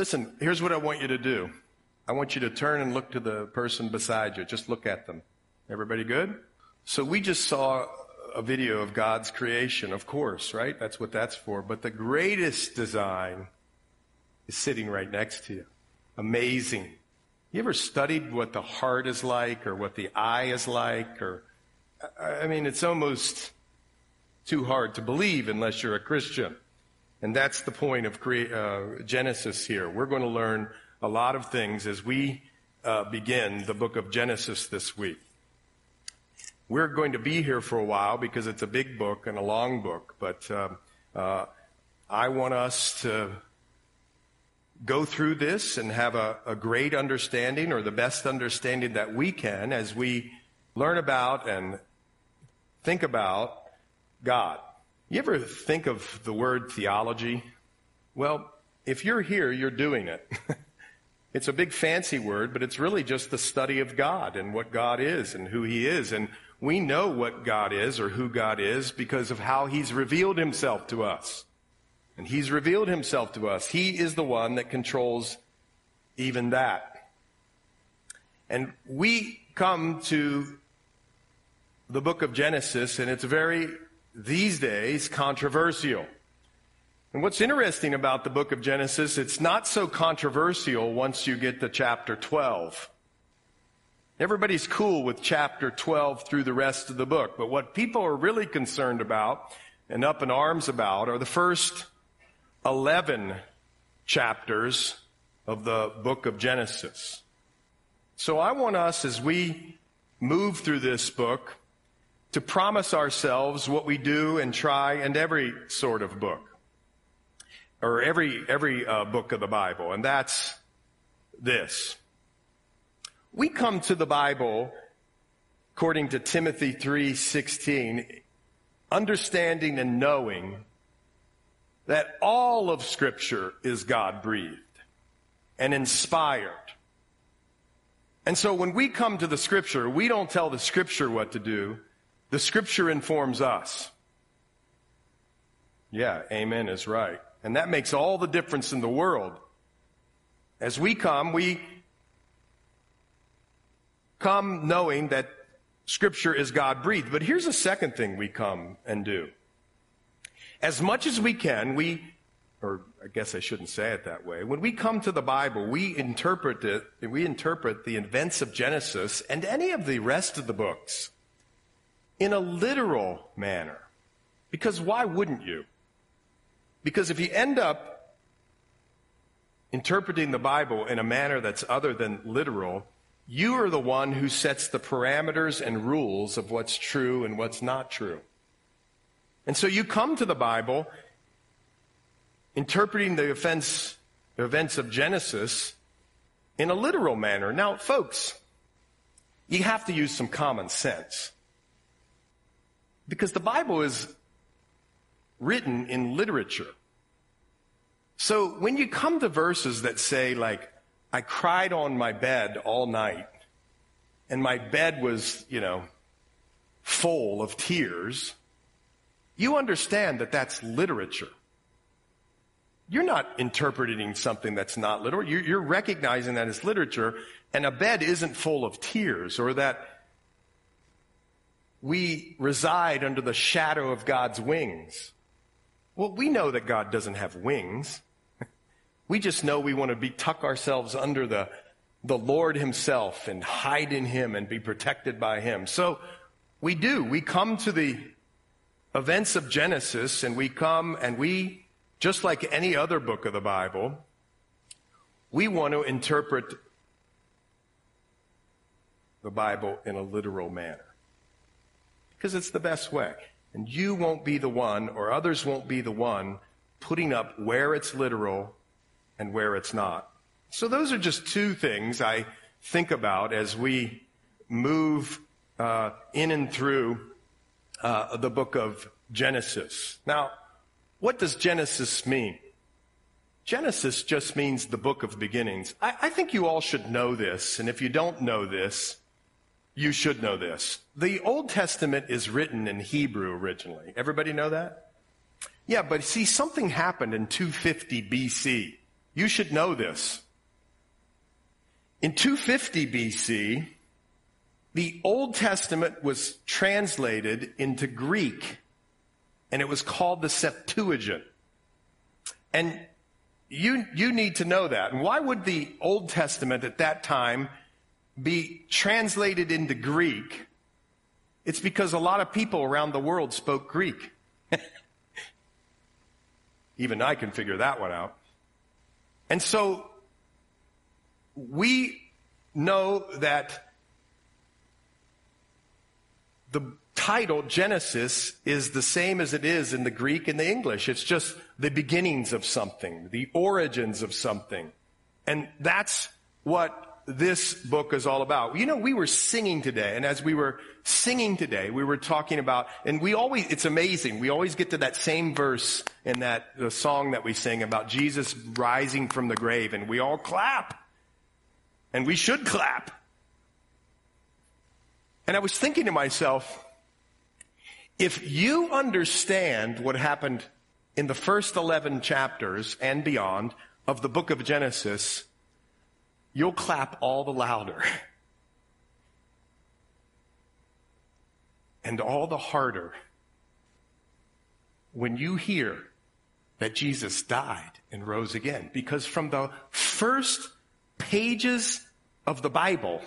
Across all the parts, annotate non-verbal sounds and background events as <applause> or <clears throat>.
Listen, here's what I want you to do. I want you to turn and look to the person beside you. Just look at them. Everybody good? So we just saw a video of God's creation, of course, right? That's what that's for. But the greatest design is sitting right next to you. Amazing. You ever studied what the heart is like or what the eye is like or I mean it's almost too hard to believe unless you're a Christian. And that's the point of uh, Genesis here. We're going to learn a lot of things as we uh, begin the book of Genesis this week. We're going to be here for a while because it's a big book and a long book, but um, uh, I want us to go through this and have a, a great understanding or the best understanding that we can as we learn about and think about God. You ever think of the word theology? Well, if you're here, you're doing it. <laughs> it's a big fancy word, but it's really just the study of God and what God is and who He is. And we know what God is or who God is because of how He's revealed Himself to us. And He's revealed Himself to us. He is the one that controls even that. And we come to the book of Genesis, and it's very, these days, controversial. And what's interesting about the book of Genesis, it's not so controversial once you get to chapter 12. Everybody's cool with chapter 12 through the rest of the book, but what people are really concerned about and up in arms about are the first 11 chapters of the book of Genesis. So I want us, as we move through this book, to promise ourselves what we do and try in every sort of book, or every, every uh, book of the Bible, and that's this. We come to the Bible, according to Timothy 3:16, understanding and knowing that all of Scripture is God breathed and inspired. And so when we come to the Scripture, we don't tell the Scripture what to do. The Scripture informs us. Yeah, amen is right. And that makes all the difference in the world. As we come, we come knowing that Scripture is God breathed. But here's a second thing we come and do. As much as we can, we, or I guess I shouldn't say it that way, when we come to the Bible, we interpret it, we interpret the events of Genesis and any of the rest of the books in a literal manner. Because why wouldn't you? Because if you end up interpreting the Bible in a manner that's other than literal, you are the one who sets the parameters and rules of what's true and what's not true. And so you come to the Bible interpreting the offense, events of Genesis in a literal manner. Now, folks, you have to use some common sense. Because the Bible is written in literature. So when you come to verses that say, like, I cried on my bed all night, and my bed was, you know, full of tears, you understand that that's literature. You're not interpreting something that's not literal. You're, recognizing that it's literature, and a bed isn't full of tears, or that we reside under the shadow of God's wings. Well, we know that God doesn't have wings. <laughs> We just know we want to be tuck ourselves under the, the Lord himself and hide in him and be protected by him. So we do. We come to the events of Genesis and we come and we, just like any other book of the Bible, we want to interpret the Bible in a literal manner. Because it's the best way. And you won't be the one, or others won't be the one, putting up where it's literal and where it's not. So those are just two things I think about as we move uh, in and through uh, the book of Genesis. Now, what does Genesis mean? Genesis just means the book of beginnings. I, I think you all should know this, and if you don't know this, you should know this. The Old Testament is written in Hebrew originally. Everybody know that? Yeah, but see, something happened in 250 BC. You should know this. In 250 BC, the Old Testament was translated into Greek, and it was called the Septuagint. And you, you need to know that. And why would the Old Testament at that time be translated into Greek? It's because a lot of people around the world spoke Greek. <laughs> Even I can figure that one out. And so we know that the title Genesis is the same as it is in the Greek and the English. It's just the beginnings of something, the origins of something. And that's what this book is all about. You know, we were singing today, and as we were singing today, we were talking about, and we always, it's amazing, we always get to that same verse in that the song that we sing about Jesus rising from the grave, and we all clap. And we should clap. And I was thinking to myself, if you understand what happened in the first 11 chapters and beyond of the book of Genesis, you'll clap all the louder. And all the harder when you hear that Jesus died and rose again. Because from the first pages of the Bible,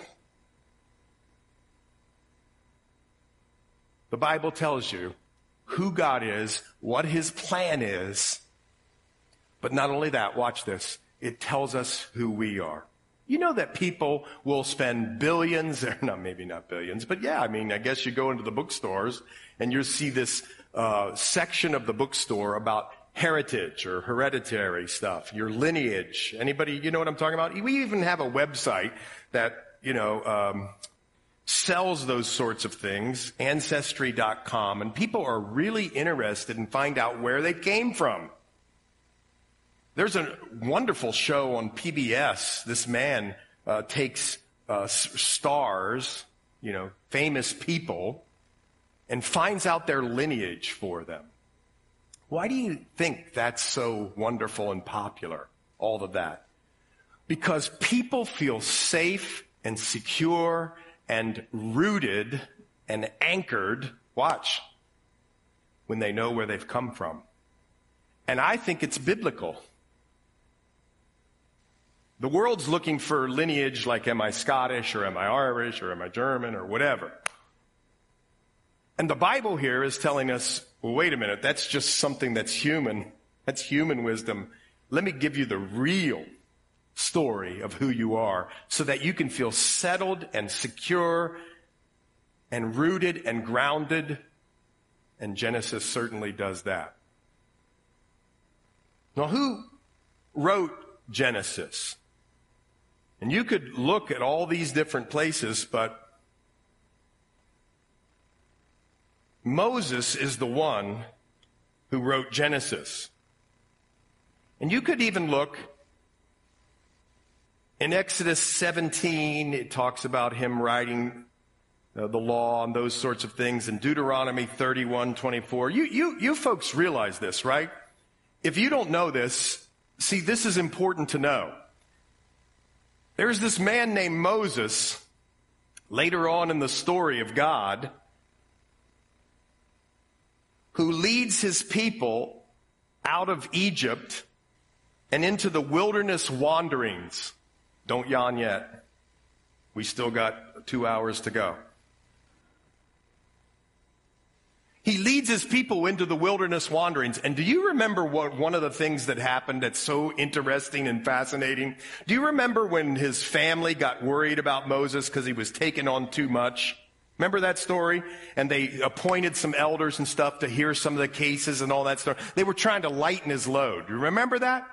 The Bible tells you who God is, what his plan is. But not only that, watch this. It tells us who we are. You know that people will spend billions, <laughs> or not maybe not billions, but yeah, I mean, I guess you go into the bookstores and you see this uh, section of the bookstore about heritage or hereditary stuff, your lineage. Anybody, you know what I'm talking about? We even have a website that, you know, um, sells those sorts of things, ancestry.com, and people are really interested in find out where they came from. There's a wonderful show on PBS. This man uh, takes uh, stars, you know, famous people, and finds out their lineage for them. Why do you think that's so wonderful and popular? All of that. Because people feel safe and secure and rooted and anchored, watch, when they know where they've come from. And I think it's biblical. The world's looking for lineage like, am I Scottish or am I Irish or am I German or whatever? And the Bible here is telling us, well, wait a minute, that's just something that's human. That's human wisdom. Let me give you the real story of who you are so that you can feel settled and secure and rooted and grounded. And Genesis certainly does that. Now, who wrote Genesis? And you could look at all these different places, but Moses is the one who wrote Genesis. And you could even look in Exodus 17, it talks about him writing uh, the law and those sorts of things. In Deuteronomy 31, 24, you, you, you folks realize this, right? If you don't know this, see, this is important to know. There's this man named Moses later on in the story of God who leads his people out of Egypt and into the wilderness wanderings. Don't yawn yet. We still got two hours to go. He leads his people into the wilderness wanderings. And do you remember what one of the things that happened that's so interesting and fascinating? Do you remember when his family got worried about Moses because he was taking on too much? Remember that story? And they appointed some elders and stuff to hear some of the cases and all that stuff. They were trying to lighten his load. Do you remember that?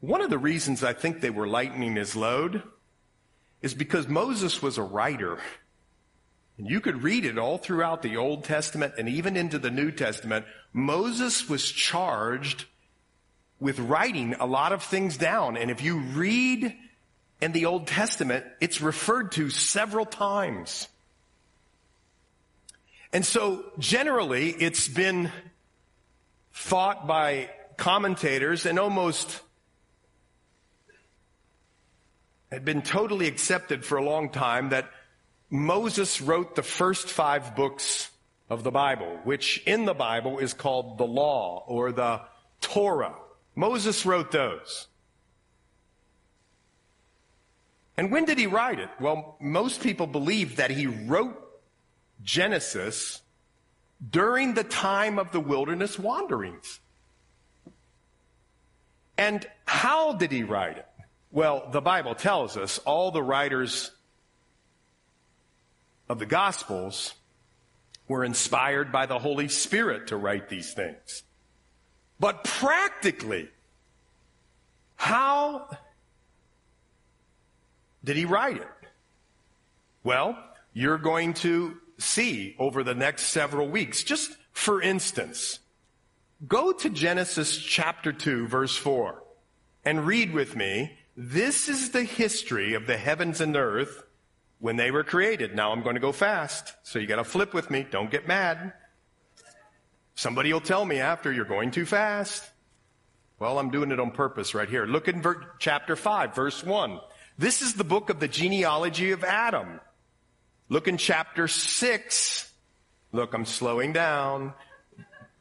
One of the reasons I think they were lightening his load is because Moses was a writer. And you could read it all throughout the Old Testament and even into the New Testament. Moses was charged with writing a lot of things down. And if you read in the Old Testament, it's referred to several times. And so generally, it's been thought by commentators and almost had been totally accepted for a long time that Moses wrote the first five books of the Bible, which in the Bible is called the law or the Torah. Moses wrote those. And when did he write it? Well, most people believe that he wrote Genesis during the time of the wilderness wanderings. And how did he write it? Well, the Bible tells us all the writers of the Gospels were inspired by the Holy Spirit to write these things. But practically, how did he write it? Well, you're going to see over the next several weeks. Just for instance, go to Genesis chapter 2, verse 4, and read with me. This is the history of the heavens and earth when they were created. Now I'm going to go fast, so you got to flip with me. Don't get mad. Somebody will tell me after you're going too fast. Well, I'm doing it on purpose right here. Look in ver- chapter 5, verse 1. This is the book of the genealogy of Adam. Look in chapter 6. Look, I'm slowing down.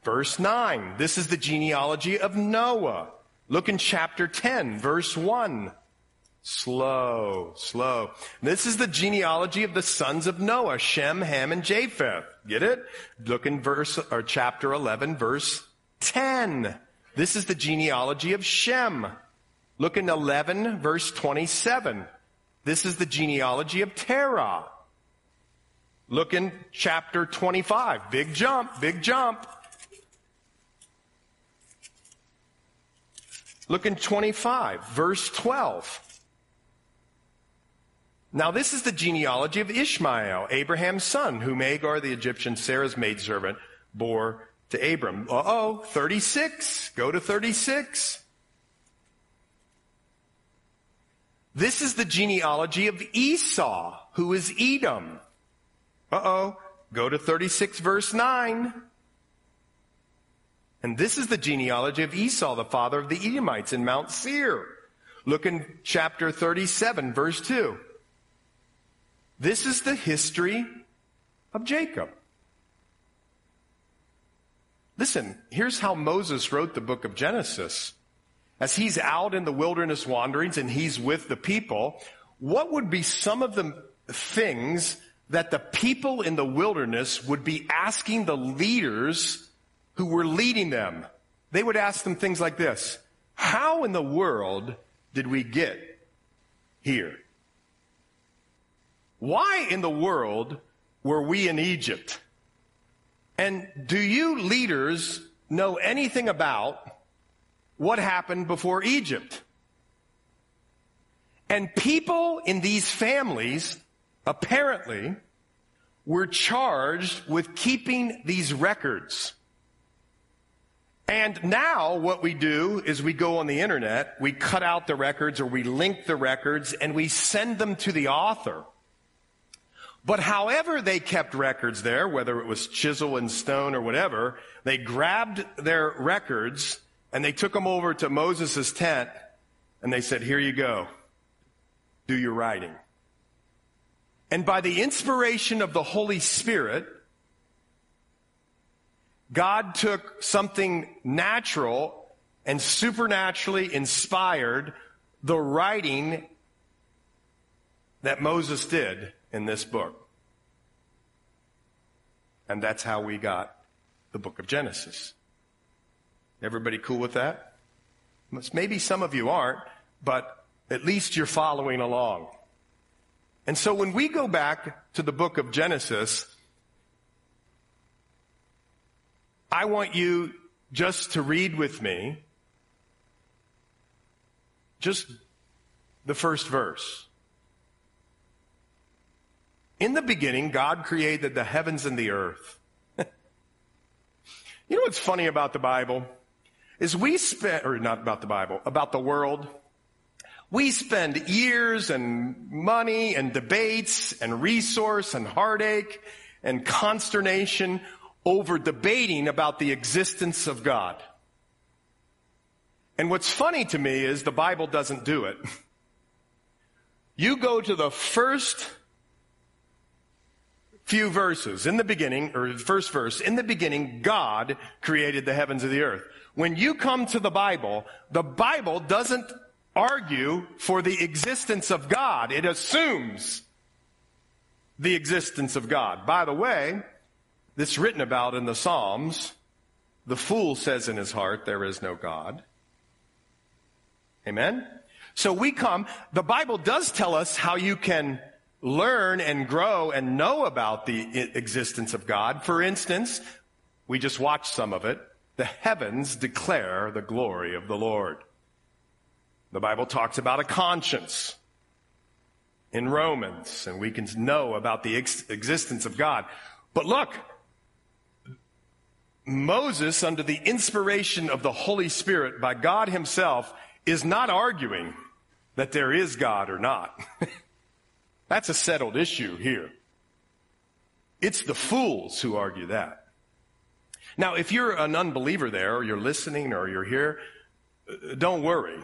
Verse 9. This is the genealogy of Noah. Look in chapter 10, verse 1. Slow, slow. This is the genealogy of the sons of Noah, Shem, Ham, and Japheth. Get it? Look in verse, or chapter 11, verse 10. This is the genealogy of Shem. Look in 11, verse 27. This is the genealogy of Terah. Look in chapter 25. Big jump, big jump. Look in 25, verse 12. Now, this is the genealogy of Ishmael, Abraham's son, whom Agar, the Egyptian, Sarah's maidservant, bore to Abram. Uh oh, 36. Go to 36. This is the genealogy of Esau, who is Edom. Uh oh, go to 36, verse 9. And this is the genealogy of Esau, the father of the Edomites in Mount Seir. Look in chapter 37, verse 2. This is the history of Jacob. Listen, here's how Moses wrote the book of Genesis. As he's out in the wilderness wanderings and he's with the people, what would be some of the things that the people in the wilderness would be asking the leaders who were leading them? They would ask them things like this. How in the world did we get here? Why in the world were we in Egypt? And do you leaders know anything about what happened before Egypt? And people in these families apparently were charged with keeping these records. And now what we do is we go on the internet, we cut out the records or we link the records and we send them to the author. But however they kept records there, whether it was chisel and stone or whatever, they grabbed their records and they took them over to Moses' tent and they said, here you go. Do your writing. And by the inspiration of the Holy Spirit, God took something natural and supernaturally inspired the writing that Moses did in this book. And that's how we got the book of Genesis. Everybody cool with that? Maybe some of you aren't, but at least you're following along. And so when we go back to the book of Genesis, I want you just to read with me just the first verse. In the beginning, God created the heavens and the earth. <laughs> you know what's funny about the Bible? Is we spend, or not about the Bible, about the world. We spend years and money and debates and resource and heartache and consternation over debating about the existence of God. And what's funny to me is the Bible doesn't do it. <laughs> You go to the first few verses in the beginning, or the first verse, in the beginning, God created the heavens and the earth. When you come to the Bible, the Bible doesn't argue for the existence of God. It assumes the existence of God. By the way, this written about in the Psalms, the fool says in his heart, there is no God. Amen? So we come, the Bible does tell us how you can learn and grow and know about the existence of God. For instance, we just watched some of it. The heavens declare the glory of the Lord. The Bible talks about a conscience in Romans, and we can know about the ex- existence of God. But look, Moses, under the inspiration of the Holy Spirit by God Himself, is not arguing that there is God or not. <laughs> That's a settled issue here. It's the fools who argue that. Now, if you're an unbeliever there, or you're listening, or you're here, uh, don't worry.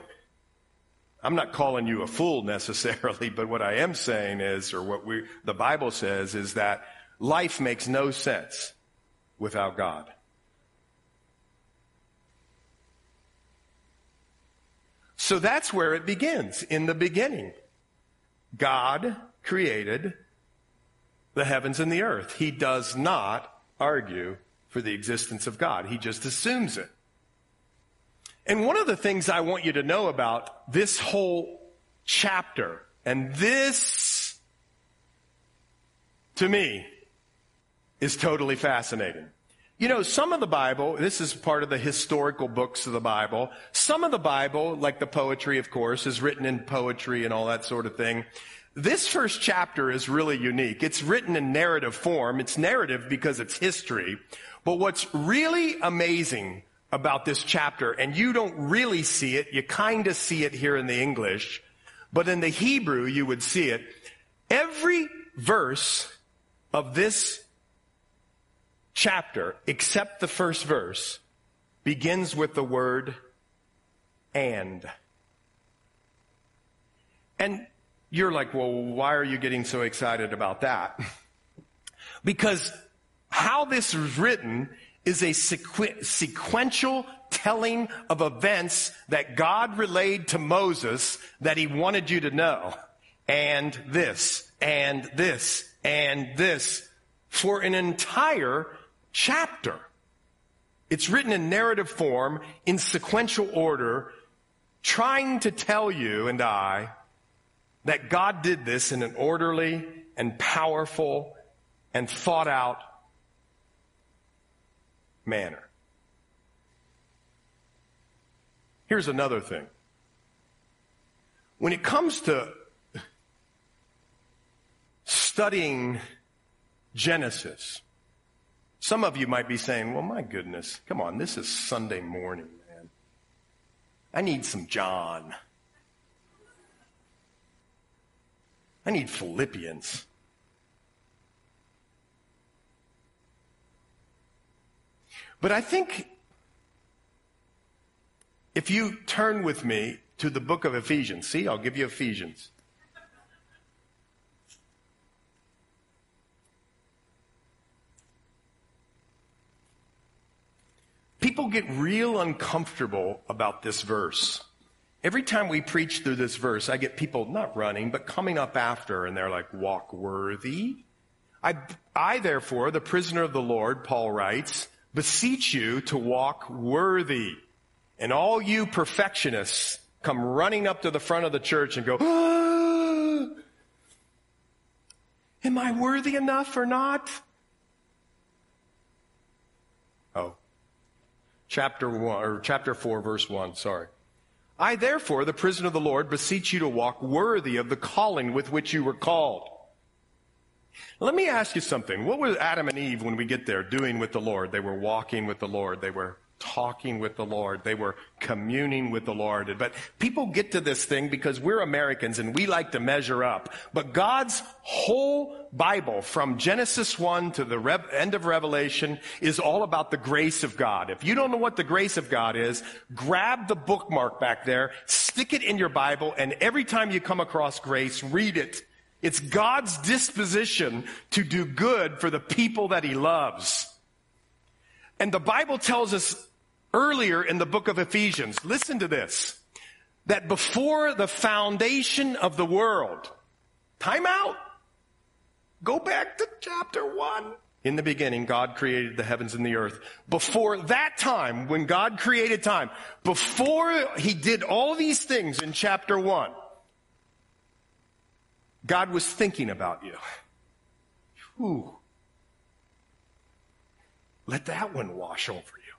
I'm not calling you a fool <laughs> necessarily, but what I am saying is, or what we, the Bible says, is that life makes no sense without God. So that's where it begins. In the beginning, God created the heavens and the earth. He does not argue for the existence of God. He just assumes it. And one of the things I want you to know about this whole chapter, and this, to me, is totally fascinating. You know, some of the Bible, this is part of the historical books of the Bible. Some of the Bible, like the poetry, of course, is written in poetry and all that sort of thing. This first chapter is really unique. It's written in narrative form. It's narrative because it's history. But what's really amazing about this chapter, and you don't really see it, you kind of see it here in the English, but in the Hebrew you would see it. Every verse of this chapter, except the first verse, begins with the word and. And you're like, well, why are you getting so excited about that? <laughs> because how this is written is a sequ- sequential telling of events that God relayed to Moses that he wanted you to know. And this, and this, and this for an entire chapter. It's written in narrative form, in sequential order, trying to tell you and I that God did this in an orderly and powerful and thought out manner. Here's another thing. When it comes to studying Genesis, some of you might be saying, well, my goodness, come on, this is Sunday morning, man. I need some John. I need Philippians. But I think if you turn with me to the book of Ephesians, see, I'll give you Ephesians. People get real uncomfortable about this verse. Every time we preach through this verse, I get people not running, but coming up after, and they're like, walk worthy. I, I therefore, the prisoner of the Lord, Paul writes, beseech you to walk worthy. And all you perfectionists come running up to the front of the church and go, ah, Am I worthy enough or not? Oh, chapter one, or chapter four, verse one, sorry. I therefore, the prisoner of the Lord, beseech you to walk worthy of the calling with which you were called. Let me ask you something. What were Adam and Eve when we get there doing with the Lord? They were walking with the Lord. They were talking with the Lord. They were communing with the Lord. But people get to this thing because we're Americans and we like to measure up. But God's whole Bible from Genesis 1 to the Re- end of Revelation is all about the grace of God. If you don't know what the grace of God is, grab the bookmark back there, stick it in your Bible, and every time you come across grace, read it. It's God's disposition to do good for the people that he loves. And the Bible tells us earlier in the book of Ephesians, listen to this, that before the foundation of the world, time out, go back to chapter one. In the beginning, God created the heavens and the earth. Before that time, when God created time, before he did all these things in chapter one, God was thinking about you. Whew. Let that one wash over you.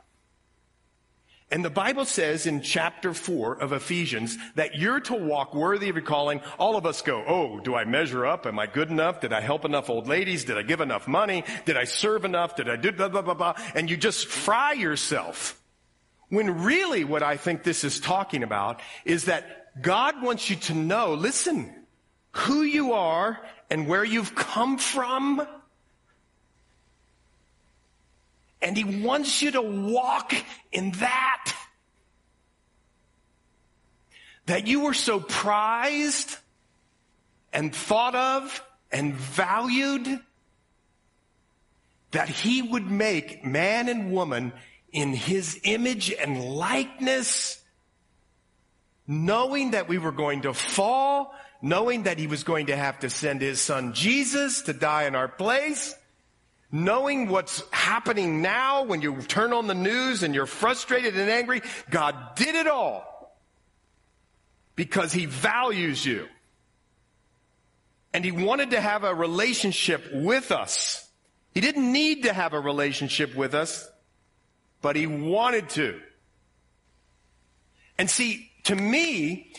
And the Bible says in chapter 4 of Ephesians that you're to walk worthy of your calling. All of us go, oh, do I measure up? Am I good enough? Did I help enough old ladies? Did I give enough money? Did I serve enough? Did I do blah, blah, blah, blah? And you just fry yourself. When really what I think this is talking about is that God wants you to know, listen, who you are and where you've come from and he wants you to walk in that. That you were so prized and thought of and valued that he would make man and woman in his image and likeness, knowing that we were going to fall, knowing that he was going to have to send his son Jesus to die in our place, knowing what's happening now when you turn on the news and you're frustrated and angry, God did it all because He values you. And He wanted to have a relationship with us. He didn't need to have a relationship with us, but He wanted to. And see, to me,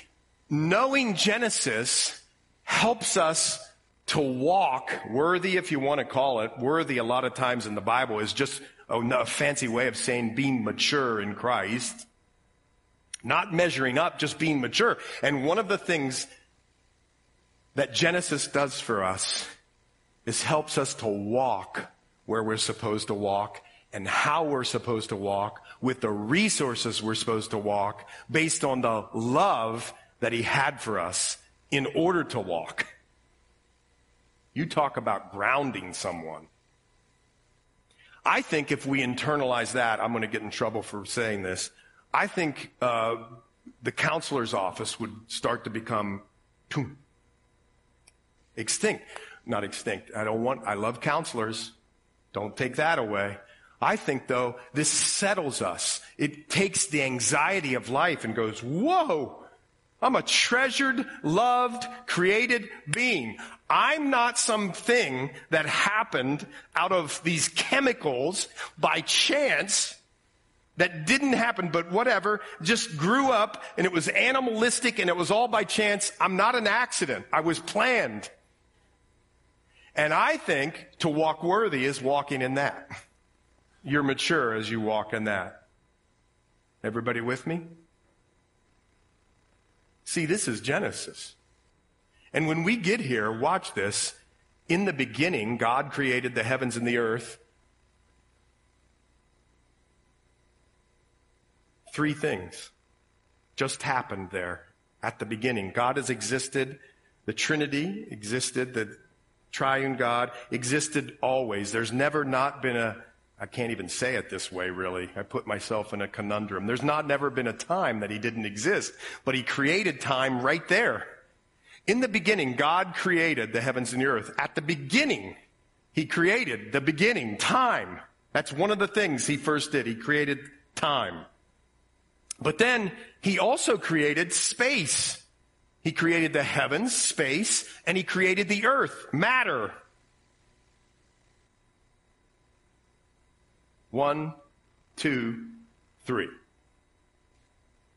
knowing Genesis helps us to walk worthy, if you want to call it, worthy a lot of times in the Bible is just a, fancy way of saying being mature in Christ. Not measuring up, just being mature. And one of the things that Genesis does for us is helps us to walk where we're supposed to walk and how we're supposed to walk with the resources we're supposed to walk based on the love that he had for us in order to walk. You talk about grounding someone. I think if we internalize that, I'm going to get in trouble for saying this. I think uh, the counselor's office would start to become extinct. Not extinct. I don't want, I love counselors. Don't take that away. I think though, this settles us. It takes the anxiety of life and goes, whoa, I'm a treasured, loved, created being. I'm not something that happened out of these chemicals by chance that didn't happen, but whatever, just grew up and it was animalistic and it was all by chance. I'm not an accident. I was planned. And I think to walk worthy is walking in that. You're mature as you walk in that. Everybody with me? See, this is Genesis. And when we get here, watch this. In the beginning, God created the heavens and the earth. Three things just happened there at the beginning. God has existed. The Trinity existed. The triune God existed always. There's never not been a I can't even say it this way, really. I put myself in a conundrum. There's not never been a time that he didn't exist, but he created time right there. In the beginning, God created the heavens and the earth. At the beginning, he created the beginning, time. That's one of the things he first did. He created time. But then he also created space. He created the heavens, space, and he created the earth, matter. One, two, three.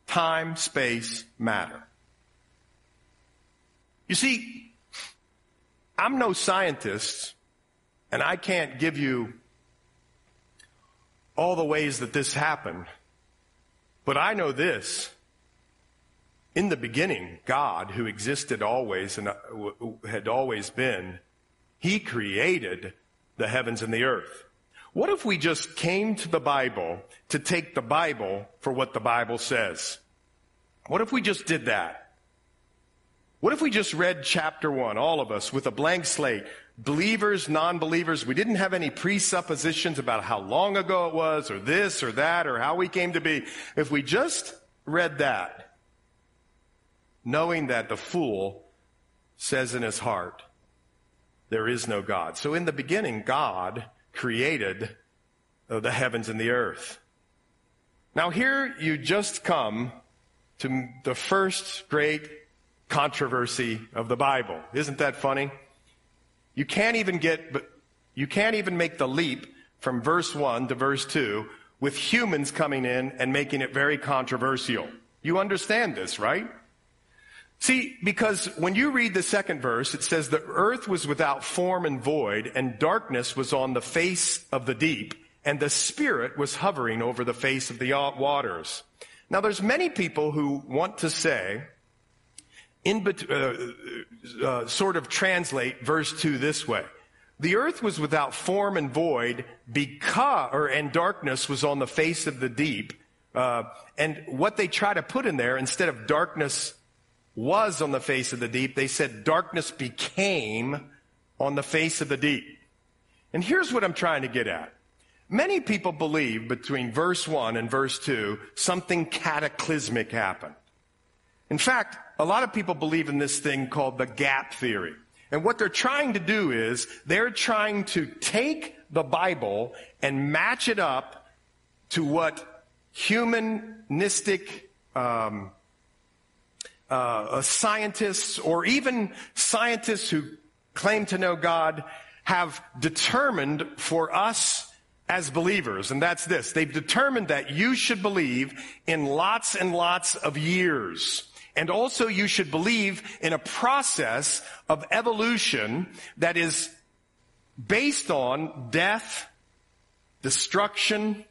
Time, space, matter. You see, I'm no scientist, and I can't give you all the ways that this happened. But I know this. In the beginning, God, who existed always and uh, had always been, He created the heavens and the earth. What if we just came to the Bible to take the Bible for what the Bible says? What if we just did that? What if we just read chapter one, all of us, with a blank slate? Believers, non-believers, we didn't have any presuppositions about how long ago it was, or this, or that, or how we came to be. If we just read that, knowing that the fool says in his heart, there is no God. So in the beginning, God created uh, the heavens and the earth. Now here you just come to the first great controversy of the Bible. Isn't that funny? You can't even get, but you can't even make the leap from verse 1 to verse 2 with humans coming in and making it very controversial. You understand this, right? See, because when you read the second verse, it says the earth was without form and void, and darkness was on the face of the deep, and the Spirit was hovering over the face of the waters. Now, there's many people who want to say, in bet- uh, uh, sort of translate verse 2 this way. The earth was without form and void because, or, and darkness was on the face of the deep. Uh, and what they try to put in there, instead of darkness was on the face of the deep, they said darkness became on the face of the deep. And here's what I'm trying to get at. Many people believe between verse 1 and verse 2, something cataclysmic happened. In fact, a lot of people believe in this thing called the gap theory. And what they're trying to do is they're trying to take the Bible and match it up to what humanistic um, uh, uh, scientists or even scientists who claim to know God have determined for us as believers, and that's this. They've determined that you should believe in lots and lots of years. And also you should believe in a process of evolution that is based on death, destruction,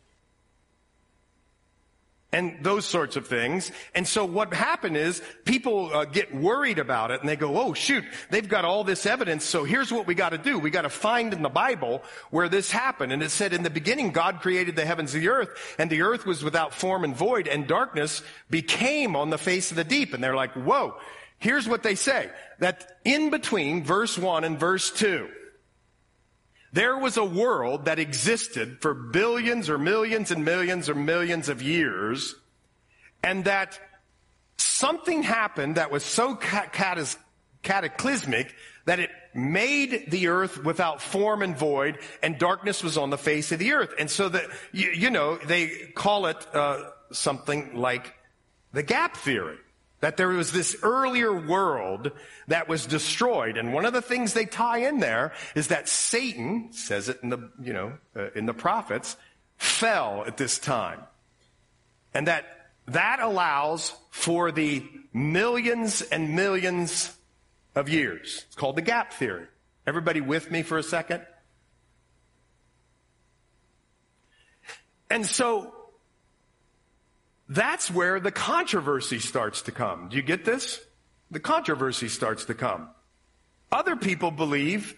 and those sorts of things. And so what happened is people uh, get worried about it and they go, oh shoot, they've got all this evidence. So here's what we got to do. We got to find in the Bible where this happened. And it said in the beginning, God created the heavens and the earth and the earth was without form and void and darkness became on the face of the deep. And they're like, whoa, here's what they say that in between verse one and verse two, there was a world that existed for billions or millions and millions or millions of years, and that something happened that was so cataclysmic that it made the earth without form and void, and darkness was on the face of the earth. And so that, you, you know, they call it uh, something like the gap theory. That there was this earlier world that was destroyed. And one of the things they tie in there is that Satan, says it in the, you know, uh, in the prophets, fell at this time. And that that allows for the millions and millions of years. It's called the gap theory. Everybody with me for a second? And so that's where the controversy starts to come. Do you get this? The controversy starts to come. Other people believe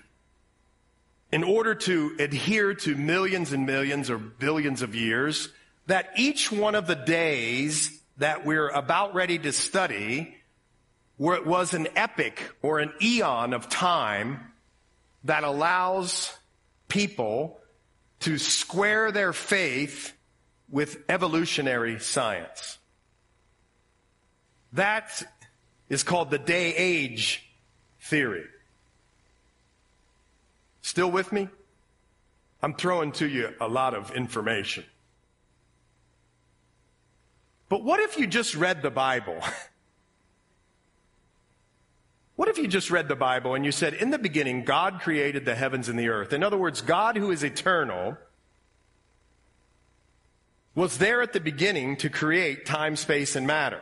in order to adhere to millions and millions or billions of years, that each one of the days that we're about ready to study where it was an epoch or an eon of time that allows people to square their faith with evolutionary science. That is called the day age theory. Still with me? I'm throwing to you a lot of information. But what if you just read the Bible? <laughs> What if you just read the Bible and you said, in the beginning, God created the heavens and the earth? In other words, God who is eternal was there at the beginning to create time, space, and matter.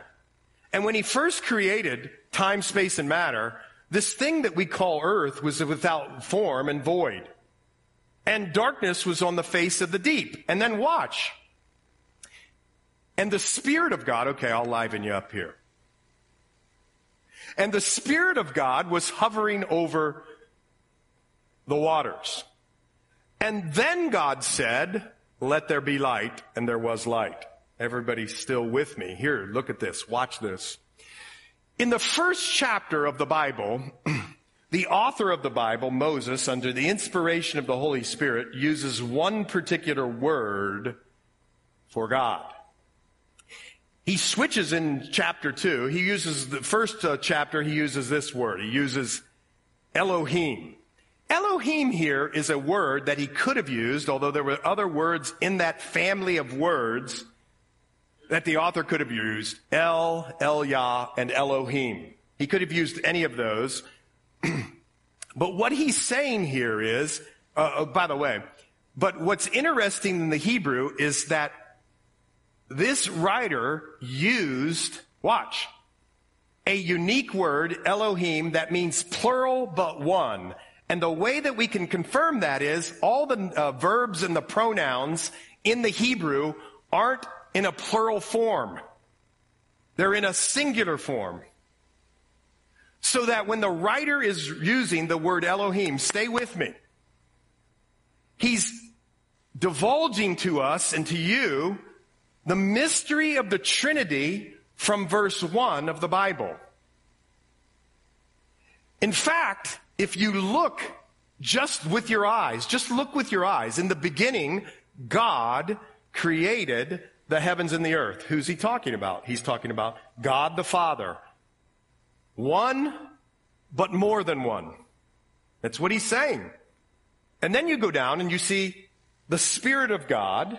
And when he first created time, space, and matter, this thing that we call earth was without form and void. And darkness was on the face of the deep. And then watch. And the Spirit of God, okay, I'll liven you up here. And the Spirit of God was hovering over the waters. And then God said, let there be light, and there was light. Everybody's still with me. Here, look at this. Watch this. In the first chapter of the Bible, <clears throat> the author of the Bible, Moses, under the inspiration of the Holy Spirit, uses one particular word for God. He switches in chapter 2. He uses the first uh, chapter, he uses this word. He uses Elohim. Elohim here is a word that he could have used, although there were other words in that family of words that the author could have used. El, Eloah, and Elohim. He could have used any of those. <clears throat> but what he's saying here is, uh, oh, by the way, but what's interesting in the Hebrew is that this writer used, watch, a unique word, Elohim, that means plural but one. And the way that we can confirm that is all the uh, verbs and the pronouns in the Hebrew aren't in a plural form. They're in a singular form. So that when the writer is using the word Elohim, stay with me. He's divulging to us and to you the mystery of the Trinity from verse 1 of the Bible. In fact, if you look just with your eyes, just look with your eyes. In the beginning, God created the heavens and the earth. Who's he talking about? He's talking about God the Father. One, but more than one. That's what he's saying. And then you go down and you see the Spirit of God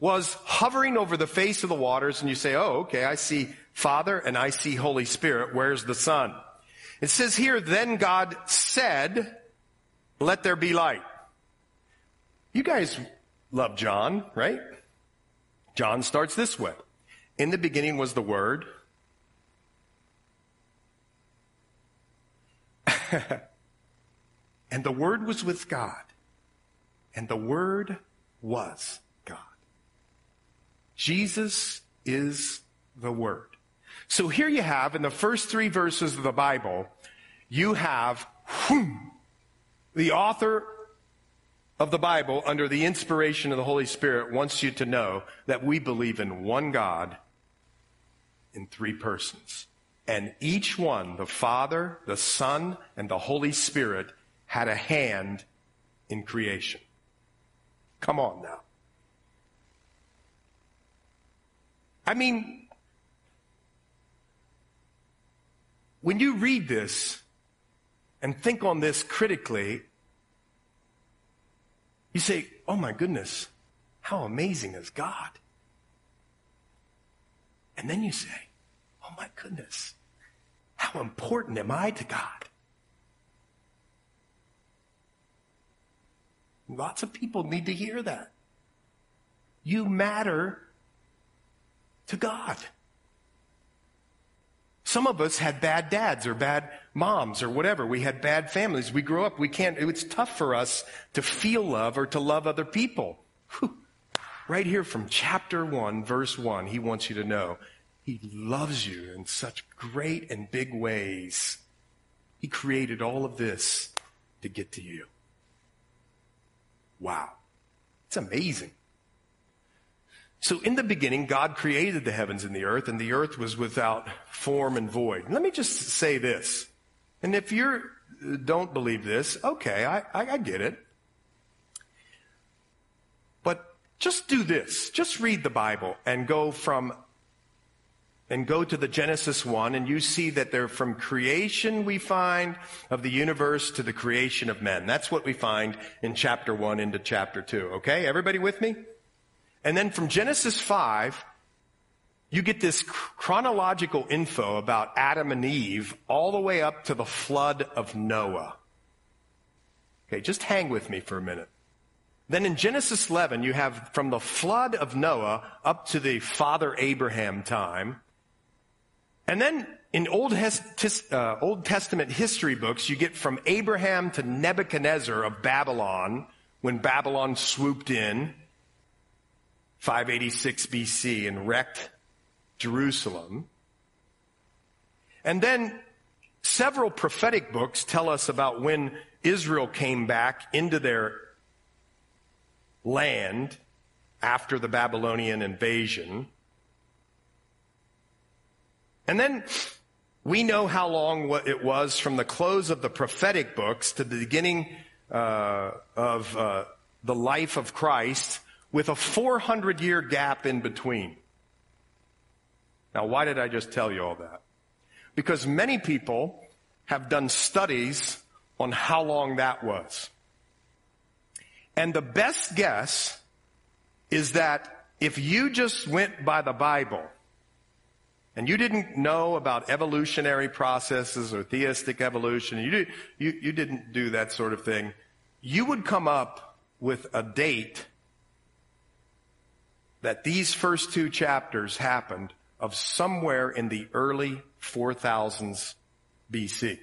was hovering over the face of the waters and you say, oh, okay, I see Father and I see Holy Spirit. Where's the Son? It says here, then God said, let there be light. You guys love John, right? John starts this way. In the beginning was the Word. <laughs> and the Word was with God. And the Word was God. Jesus is the Word. So here you have, in the first three verses of the Bible, you have whoom, the author of the Bible, under the inspiration of the Holy Spirit, wants you to know that we believe in one God in three persons. And each one, the Father, the Son, and the Holy Spirit, had a hand in creation. Come on now. I mean, when you read this and think on this critically, you say, oh my goodness, how amazing is God? And then you say, oh my goodness, how important am I to God? Lots of people need to hear that. You matter to God. Some of us had bad dads or bad moms or whatever. We had bad families. We grew up. We can't, it's tough for us to feel love or to love other people. Whew. Right here from chapter 1, verse 1, he wants you to know he loves you in such great and big ways. He created all of this to get to you. Wow. It's amazing. So in the beginning, God created the heavens and the earth, and the earth was without form and void. Let me just say this. And if you don't believe this, okay, I, I, I get it. But just do this. Just read the Bible and go from and go to the Genesis 1 and you see that they're from creation we find of the universe to the creation of men. That's what we find in chapter 1 into chapter 2. Okay? Everybody with me? And then from Genesis 5, you get this chronological info about Adam and Eve all the way up to the flood of Noah. Okay, just hang with me for a minute. Then in Genesis 11, you have from the flood of Noah up to the father Abraham time. And then in Old, uh, Old Testament history books, you get from Abraham to Nebuchadnezzar of Babylon, when Babylon swooped in 586 BC and wrecked Jerusalem. And then several prophetic books tell us about when Israel came back into their land after the Babylonian invasion. And then we know how long it was from the close of the prophetic books to the beginning uh, of uh, the life of Christ with a 400 year gap in between. Now, why did I just tell you all that? Because many people have done studies on how long that was. And the best guess is that if you just went by the Bible and you didn't know about evolutionary processes or theistic evolution, you, did, you, you didn't do that sort of thing, you would come up with a date that these first two chapters happened of somewhere in the early 4000s BC,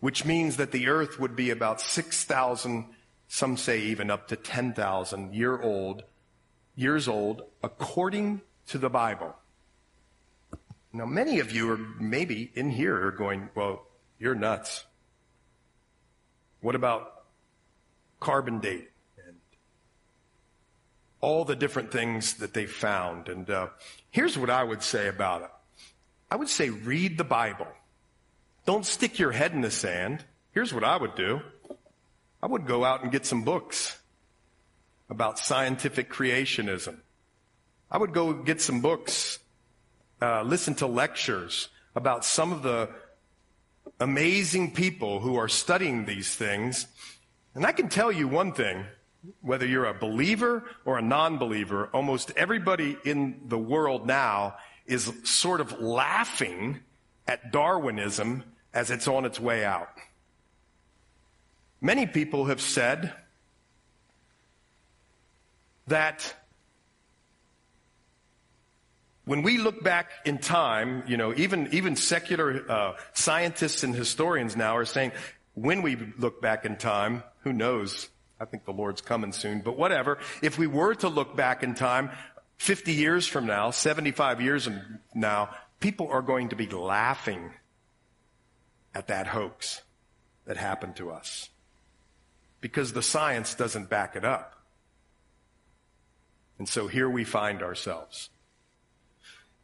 which means that the earth would be about 6,000 some say even up to 10,000 year old, years old, according to the Bible. Now, many of you are maybe in here are going, well, you're nuts. What about carbon date all the different things that they found? And uh, here's what I would say about it. I would say read the Bible. Don't stick your head in the sand. Here's what I would do. I would go out and get some books about scientific creationism. I would go get some books, uh, listen to lectures about some of the amazing people who are studying these things. And I can tell you one thing, whether you're a believer or a non-believer, almost everybody in the world now is sort of laughing at Darwinism as it's on its way out. Many people have said that when we look back in time, you know, even, even secular uh, scientists and historians now are saying, when we look back in time, who knows? I think the Lord's coming soon, but whatever. If we were to look back in time, 50 years from now, 75 years from now, people are going to be laughing at that hoax that happened to us because the science doesn't back it up. And so here we find ourselves.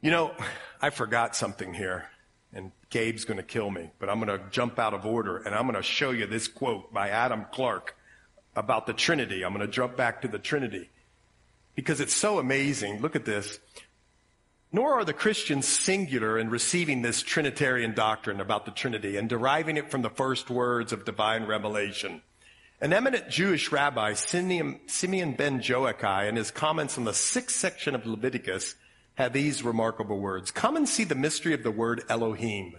You know, I forgot something here, and Gabe's going to kill me, but I'm going to jump out of order, and I'm going to show you this quote by Adam Clarke about the Trinity. I'm going to jump back to the Trinity because it's so amazing. Look at this. Nor are the Christians singular in receiving this Trinitarian doctrine about the Trinity and deriving it from the first words of divine revelation. An eminent Jewish rabbi, Simeon, ben Joachai, in his comments on the sixth section of Leviticus, had these remarkable words. Come and see the mystery of the word Elohim.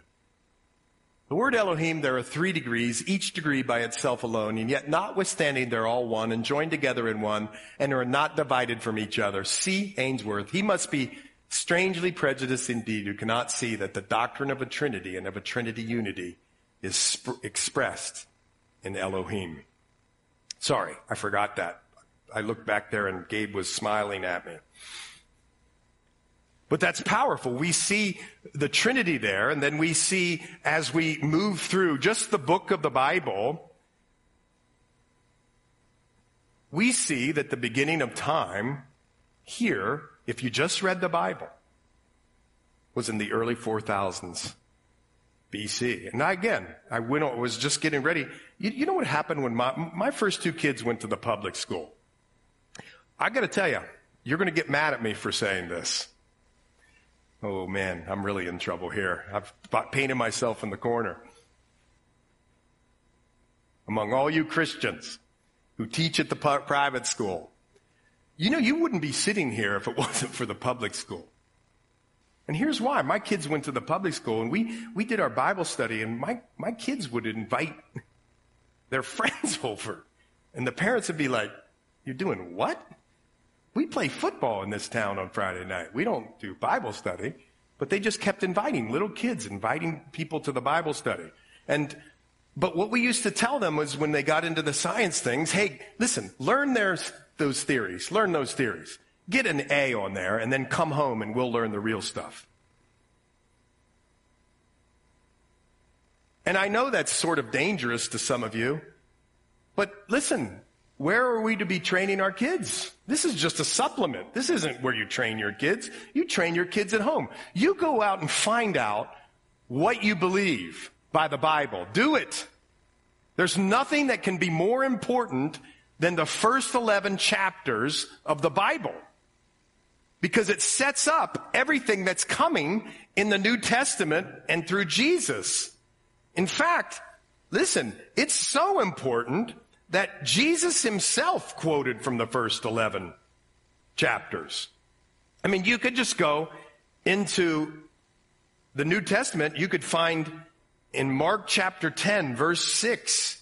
The word Elohim, there are three degrees, each degree by itself alone, and yet notwithstanding they're all one and joined together in one and are not divided from each other. See Ainsworth. He must be strangely prejudiced indeed who cannot see that the doctrine of a Trinity and of a Trinity unity is sp- expressed in Elohim. Sorry, I forgot that. I looked back there and Gabe was smiling at me. But that's powerful. We see the Trinity there, and then we see as we move through just the book of the Bible, we see that the beginning of time here, if you just read the Bible, was in the early 4000s. BC. And I, again, I went, was just getting ready. You, you know what happened when my, my first two kids went to the public school? I got to tell you, you're going to get mad at me for saying this. Oh man, I'm really in trouble here. I've painted myself in the corner. Among all you Christians who teach at the private school, you know, you wouldn't be sitting here if it <laughs> wasn't for the public school. And here's why. My kids went to the public school and we, we did our Bible study and my, my kids would invite <laughs> their <laughs> friends over. And the parents would be like, you're doing what? We play football in this town on Friday night. We don't do Bible study. But they just kept inviting little kids, inviting people to the Bible study. And But what we used to tell them was when they got into the science things, hey, listen, learn their, those theories, learn those theories. Get an A on there and then come home and we'll learn the real stuff. And I know that's sort of dangerous to some of you, but listen, where are we to be training our kids? This is just a supplement. This isn't where you train your kids. You train your kids at home. You go out and find out what you believe by the Bible. Do it. There's nothing that can be more important than the first 11 chapters of the Bible. Because it sets up everything that's coming in the New Testament and through Jesus. In fact, listen, it's so important that Jesus himself quoted from the first 11 chapters. I mean, you could just go into the New Testament, you could find in Mark chapter 10, verse 6.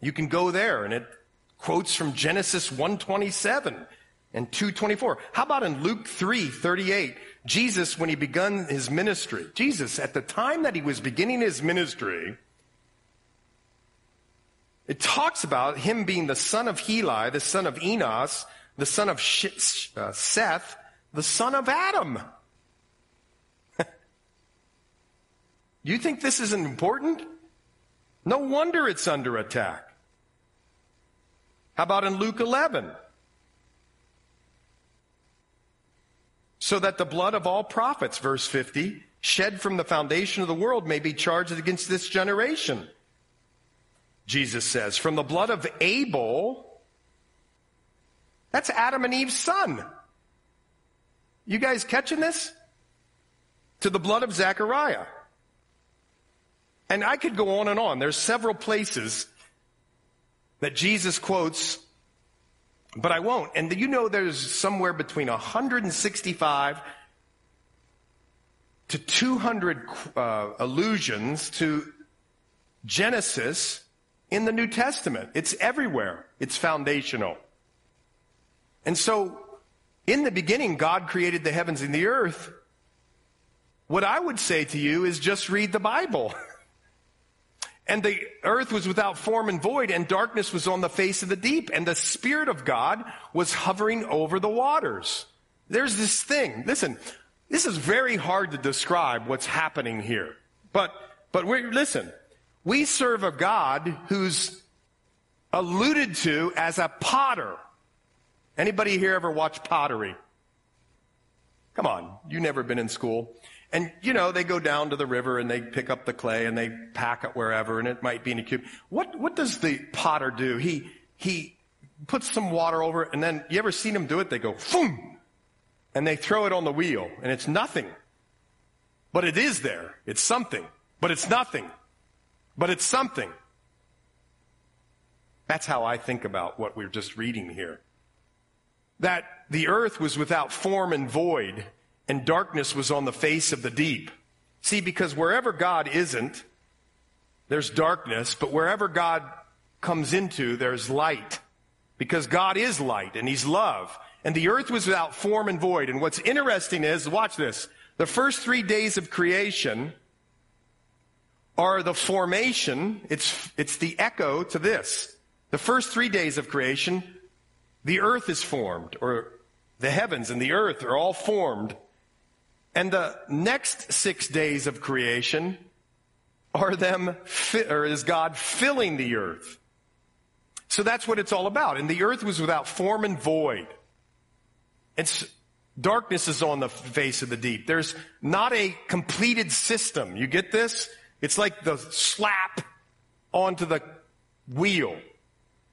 You can go there and it quotes from Genesis 127 and 224. How about in Luke 3, 38? Jesus, when he begun his ministry, Jesus, at the time that he was beginning his ministry, it talks about him being the son of Heli, the son of Enos, the son of uh, Seth, the son of Adam. <laughs> you think this isn't important? No wonder it's under attack. How about in Luke 11? So that the blood of all prophets, verse 50, shed from the foundation of the world may be charged against this generation. Jesus says, from the blood of Abel, that's Adam and Eve's son. You guys catching this? To the blood of Zechariah. And I could go on and on. There's several places that Jesus quotes, but I won't. And you know there's somewhere between 165 to 200 uh, allusions to Genesis in the New Testament. It's everywhere. It's foundational. And so, in the beginning, God created the heavens and the earth. What I would say to you is just read the Bible. <laughs> And the earth was without form and void, and darkness was on the face of the deep, and the Spirit of God was hovering over the waters. There's this thing. Listen, this is very hard to describe what's happening here. But, but we listen, we serve a God who's alluded to as a potter. Anybody here ever watch pottery? Come on, you never been in school. And, you know, they go down to the river and they pick up the clay and they pack it wherever and it might be in a cube. What, what does the potter do? He, he puts some water over it and then, you ever seen him do it? They go, boom! And they throw it on the wheel and it's nothing. But it is there. It's something. But it's nothing. But it's something. That's how I think about what we're just reading here. That the earth was without form and void and darkness was on the face of the deep. See, because wherever God isn't, there's darkness, but wherever God comes into, there's light. Because God is light and He's love. And the earth was without form and void. And what's interesting is, watch this, the first three days of creation are the formation, it's, it's the echo to this. The first three days of creation, the earth is formed, or the heavens and the earth are all formed and the next six days of creation are them, or is God filling the earth. So that's what it's all about. And the earth was without form and void. It's, darkness is on the face of the deep. There's not a completed system. You get this? It's like the slap onto the wheel.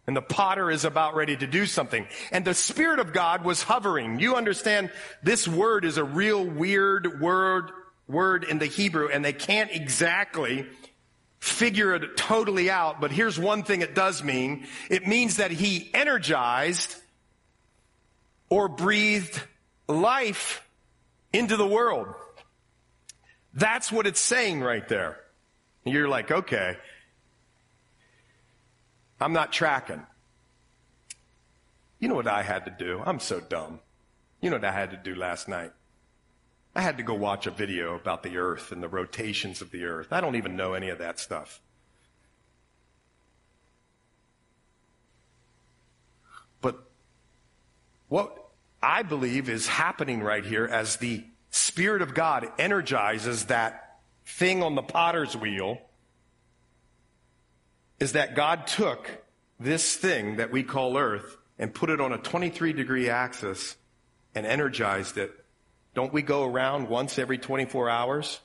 And the potter is about ready to do something. And the Spirit of God was hovering. You understand this word is a real weird word, word in the Hebrew, and they can't exactly figure it totally out. But here's one thing it does mean. It means that he energized or breathed life into the world. That's what it's saying right there. You're like, okay, I'm not tracking. You know what I had to do? I'm so dumb. You know what I had to do last night? I had to go watch a video about the earth and the rotations of the earth. I don't even know any of that stuff. But what I believe is happening right here as the Spirit of God energizes that thing on the potter's wheel is that God took this thing that we call earth and put it on a 23 degree axis and energized it. Don't we go around once every 24 hours?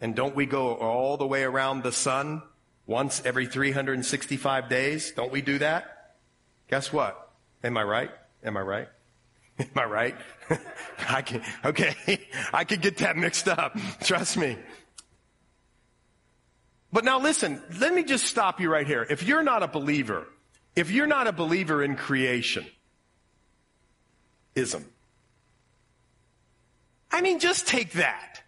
And don't we go all the way around the sun once every 365 days? Don't we do that? Guess what? Am I right? Am I right? <laughs> Am I right? <laughs> I can, okay. <laughs> I could get that mixed up. Trust me. But now listen, let me just stop you right here. If you're not a believer, if you're not a believer in creation, ism. I mean, just take that.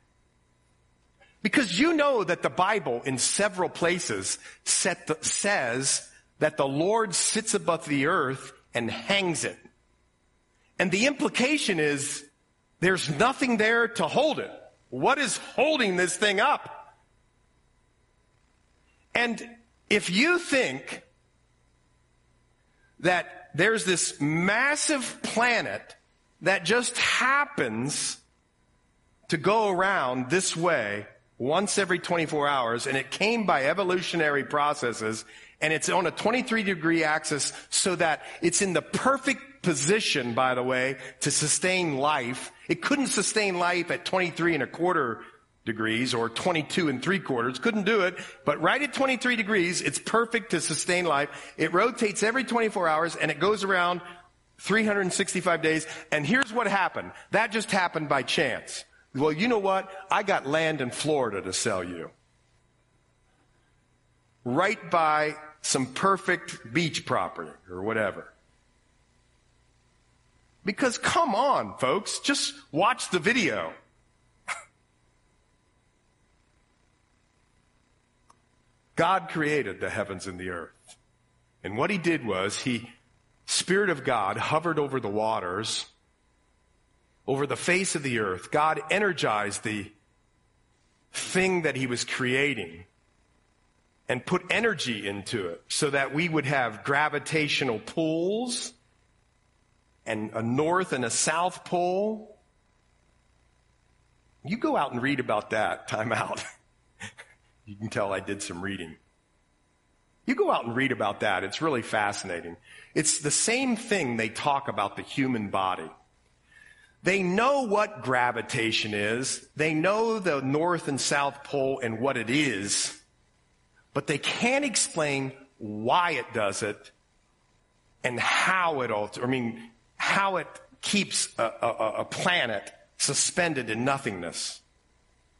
Because you know that the Bible in several places the, says that the Lord sits above the earth and hangs it. And the implication is there's nothing there to hold it. What is holding this thing up? And if you think that there's this massive planet that just happens to go around this way once every 24 hours and it came by evolutionary processes and it's on a 23 degree axis so that it's in the perfect position, by the way, to sustain life. It couldn't sustain life at 23 and a quarter degrees or 22 and three quarters. Couldn't do it. But right at 23 degrees, it's perfect to sustain life. It rotates every 24 hours and it goes around 365 days. And here's what happened. That just happened by chance. Well, you know what? I got land in Florida to sell you. Right by some perfect beach property or whatever. Because come on, folks, just watch the video. God created the heavens and the earth. And what he did was he, Spirit of God hovered over the waters, over the face of the earth. God energized the thing that he was creating and put energy into it so that we would have gravitational pulls and a north and a south pole. You go out and read about that, time out. <laughs> You can tell I did some reading. You go out and read about that. It's really fascinating. It's the same thing they talk about the human body. They know what gravitation is. They know the North and South Pole and what it is, but they can't explain why it does it and how it alters, I mean, how it keeps a, a, a planet suspended in nothingness.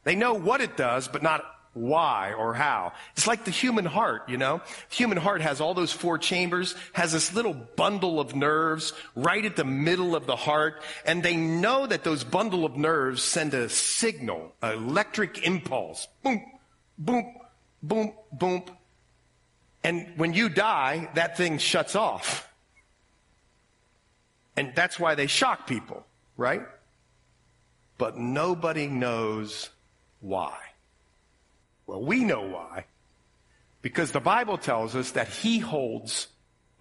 They know what it does, but not why or how. It's like the human heart, you know? The human heart has all those four chambers, has this little bundle of nerves right at the middle of the heart, and they know that those bundle of nerves send a signal, an electric impulse. Boom, boom, boom, boom. And when you die, that thing shuts off. And that's why they shock people, right? But nobody knows why. Well, we know why. Because the Bible tells us that He holds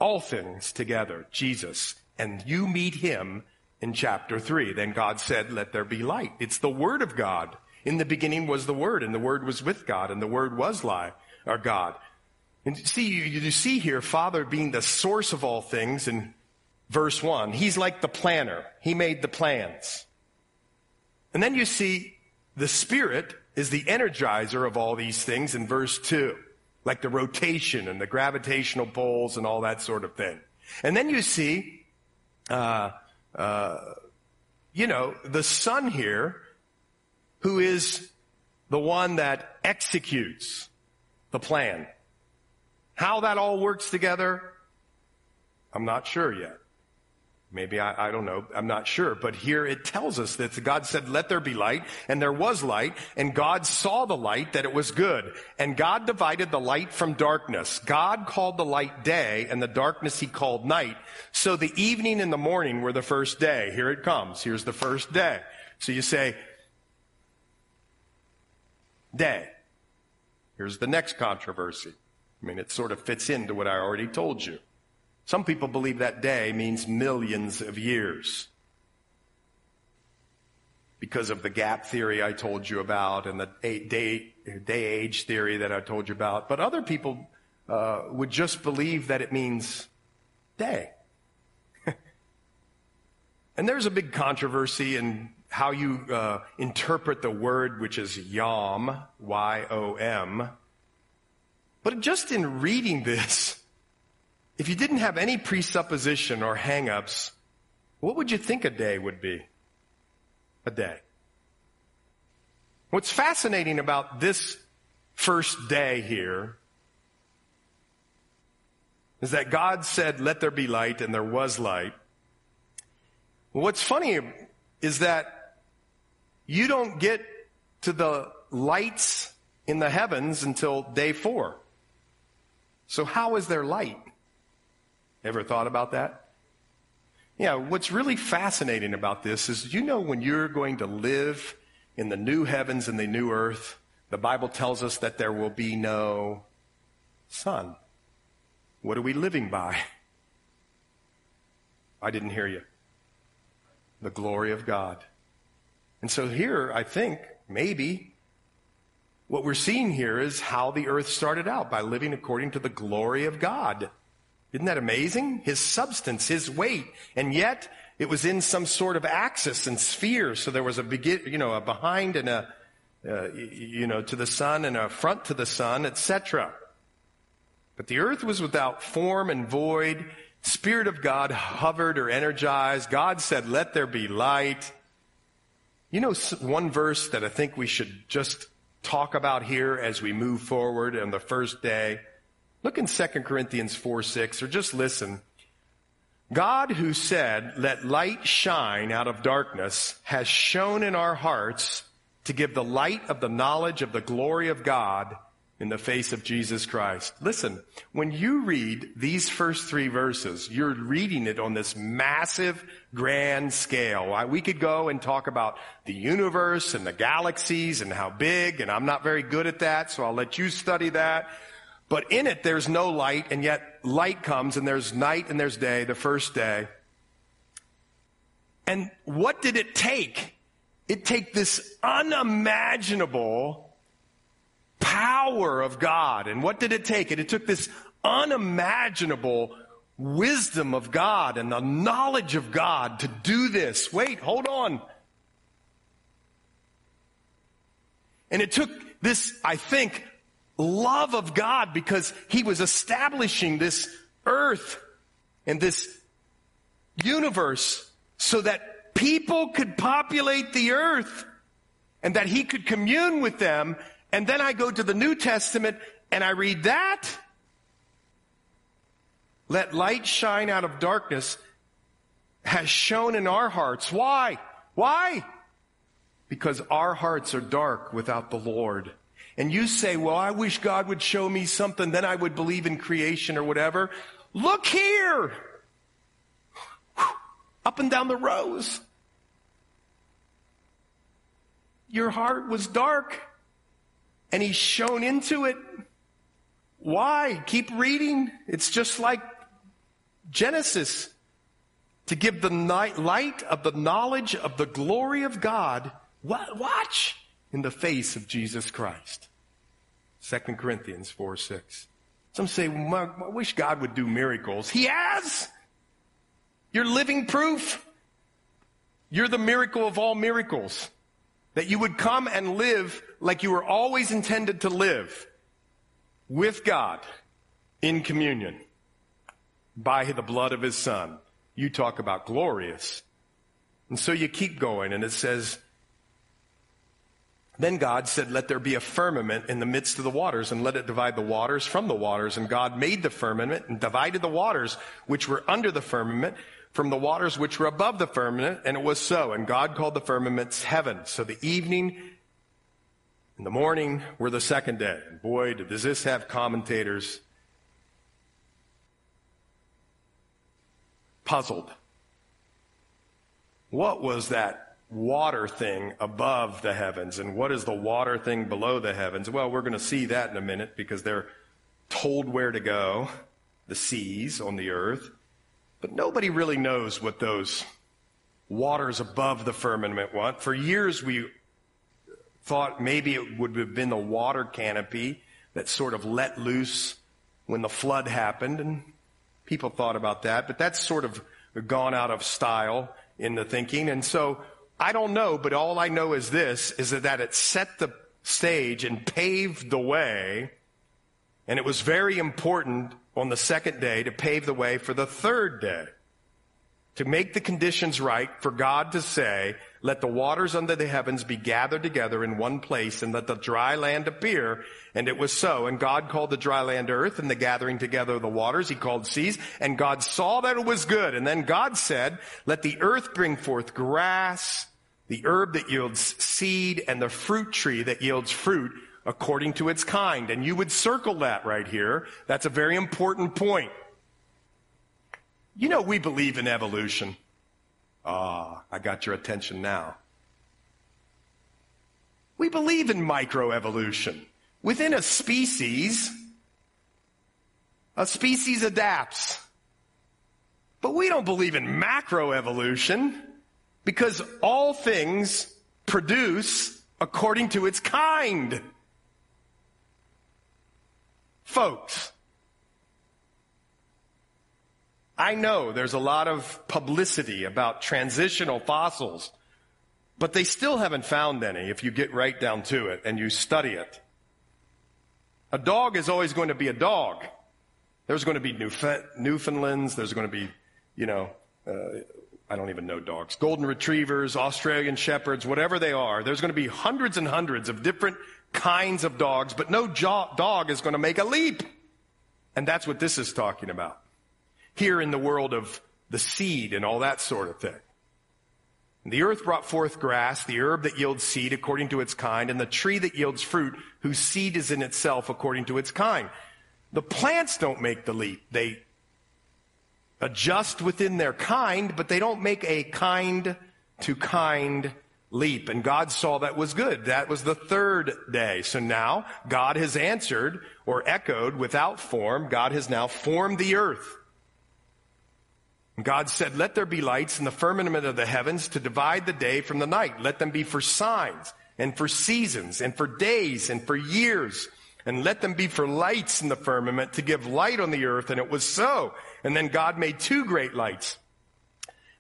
all things together, Jesus, and you meet Him in chapter 3. Then God said, let there be light. It's the Word of God. In the beginning was the Word, and the Word was with God, and the Word was lie, or God. And see, you, you see here, Father being the source of all things in verse 1. He's like the planner. He made the plans. And then you see the Spirit is the energizer of all these things in verse 2, like the rotation and the gravitational poles and all that sort of thing. And then you see, uh, uh, you know, the Son here, who is the one that executes the plan. How that all works together, I'm not sure yet. Maybe I, I, don't know. I'm not sure. But here it tells us that God said, let there be light. And there was light. And God saw the light that it was good. And God divided the light from darkness. God called the light day and the darkness he called night. So the evening and the morning were the first day. Here it comes. Here's the first day. So you say, day. Here's the next controversy. I mean, it sort of fits into what I already told you. Some people believe that day means millions of years because of the gap theory I told you about and the day, day age theory that I told you about. But other people uh, would just believe that it means day. <laughs> and there's a big controversy in how you uh, interpret the word, which is yom, Y O M. But just in reading this, if you didn't have any presupposition or hang-ups, what would you think a day would be? A day. What's fascinating about this first day here is that God said, let there be light, and there was light. What's funny is that you don't get to the lights in the heavens until day four. So how is there light? Ever thought about that? Yeah, what's really fascinating about this is you know when you're going to live in the new heavens and the new earth, the Bible tells us that there will be no sun. What are we living by? <laughs> I didn't hear you. The glory of God. And so here, I think, maybe, what we're seeing here is how the earth started out by living according to the glory of God. Isn't that amazing? His substance, his weight. And yet, it was in some sort of axis and sphere. So there was a begin, you know, a behind and a, uh, you know, to the sun and a front to the sun, etc. But the earth was without form and void. Spirit of God hovered or energized. God said, let there be light. You know, one verse that I think we should just talk about here as we move forward on the first day. Look in 2 Corinthians 4 6, or just listen. God who said, let light shine out of darkness has shone in our hearts to give the light of the knowledge of the glory of God in the face of Jesus Christ. Listen, when you read these first three verses, you're reading it on this massive, grand scale. We could go and talk about the universe and the galaxies and how big, and I'm not very good at that, so I'll let you study that. But in it, there's no light, and yet light comes, and there's night and there's day, the first day. And what did it take? It take this unimaginable power of God. And what did it take? It, it took this unimaginable wisdom of God and the knowledge of God to do this. Wait, hold on. And it took this, I think, love of God because he was establishing this earth and this universe so that people could populate the earth and that he could commune with them and then I go to the New Testament and I read that. Let light shine out of darkness has shone in our hearts. Why? Why? Because our hearts are dark without the Lord. And you say, well, I wish God would show me something, then I would believe in creation or whatever. Look here! Up and down the rows. Your heart was dark and he's shone into it. Why? Keep reading. It's just like Genesis. To give the light of the knowledge of the glory of God, watch in the face of Jesus Christ. 2 Corinthians 4 6. Some say, well, I wish God would do miracles. He has. You're living proof. You're the miracle of all miracles. That you would come and live like you were always intended to live with God in communion by the blood of his son. You talk about glorious. And so you keep going and it says, then God said, let there be a firmament in the midst of the waters and let it divide the waters from the waters. And God made the firmament and divided the waters which were under the firmament from the waters which were above the firmament. And it was so. And God called the firmaments heaven. So the evening and the morning were the second day. And boy, does this have commentators puzzled. What was that water thing above the heavens. And what is the water thing below the heavens? Well, we're going to see that in a minute because they're told where to go, the seas on the earth. But nobody really knows what those waters above the firmament want. For years we thought maybe it would have been the water canopy that sort of let loose when the flood happened. And people thought about that, but that's sort of gone out of style in the thinking. And so I don't know, but all I know is this, is that it set the stage and paved the way. And it was very important on the second day to pave the way for the third day. To make the conditions right for God to say, let the waters under the heavens be gathered together in one place and let the dry land appear. And it was so. And God called the dry land earth and the gathering together of the waters he called seas. And God saw that it was good. And then God said, let the earth bring forth grass, the herb that yields seed and the fruit tree that yields fruit according to its kind. And you would circle that right here. That's a very important point. You know, we believe in evolution. Ah, I got your attention now. We believe in microevolution. Within a species, a species adapts. But we don't believe in macroevolution because all things produce according to its kind. Folks, I know there's a lot of publicity about transitional fossils, but they still haven't found any if you get right down to it and you study it. A dog is always going to be a dog. There's going to be Newfoundlands, there's going to be, you know, uh, I don't even know dogs, golden retrievers, Australian shepherds, whatever they are. There's going to be hundreds and hundreds of different kinds of dogs, but no jo- dog is going to make a leap. And that's what this is talking about here in the world of the seed and all that sort of thing. The earth brought forth grass, the herb that yields seed according to its kind, and the tree that yields fruit, whose seed is in itself according to its kind. The plants don't make the leap. They adjust within their kind, but they don't make a kind to kind leap. And God saw that was good. That was the third day. So now God has answered or echoed without form. God has now formed the earth. God said, Let there be lights in the firmament of the heavens to divide the day from the night. Let them be for signs and for seasons and for days and for years. And let them be for lights in the firmament to give light on the earth. And it was so. And then God made two great lights.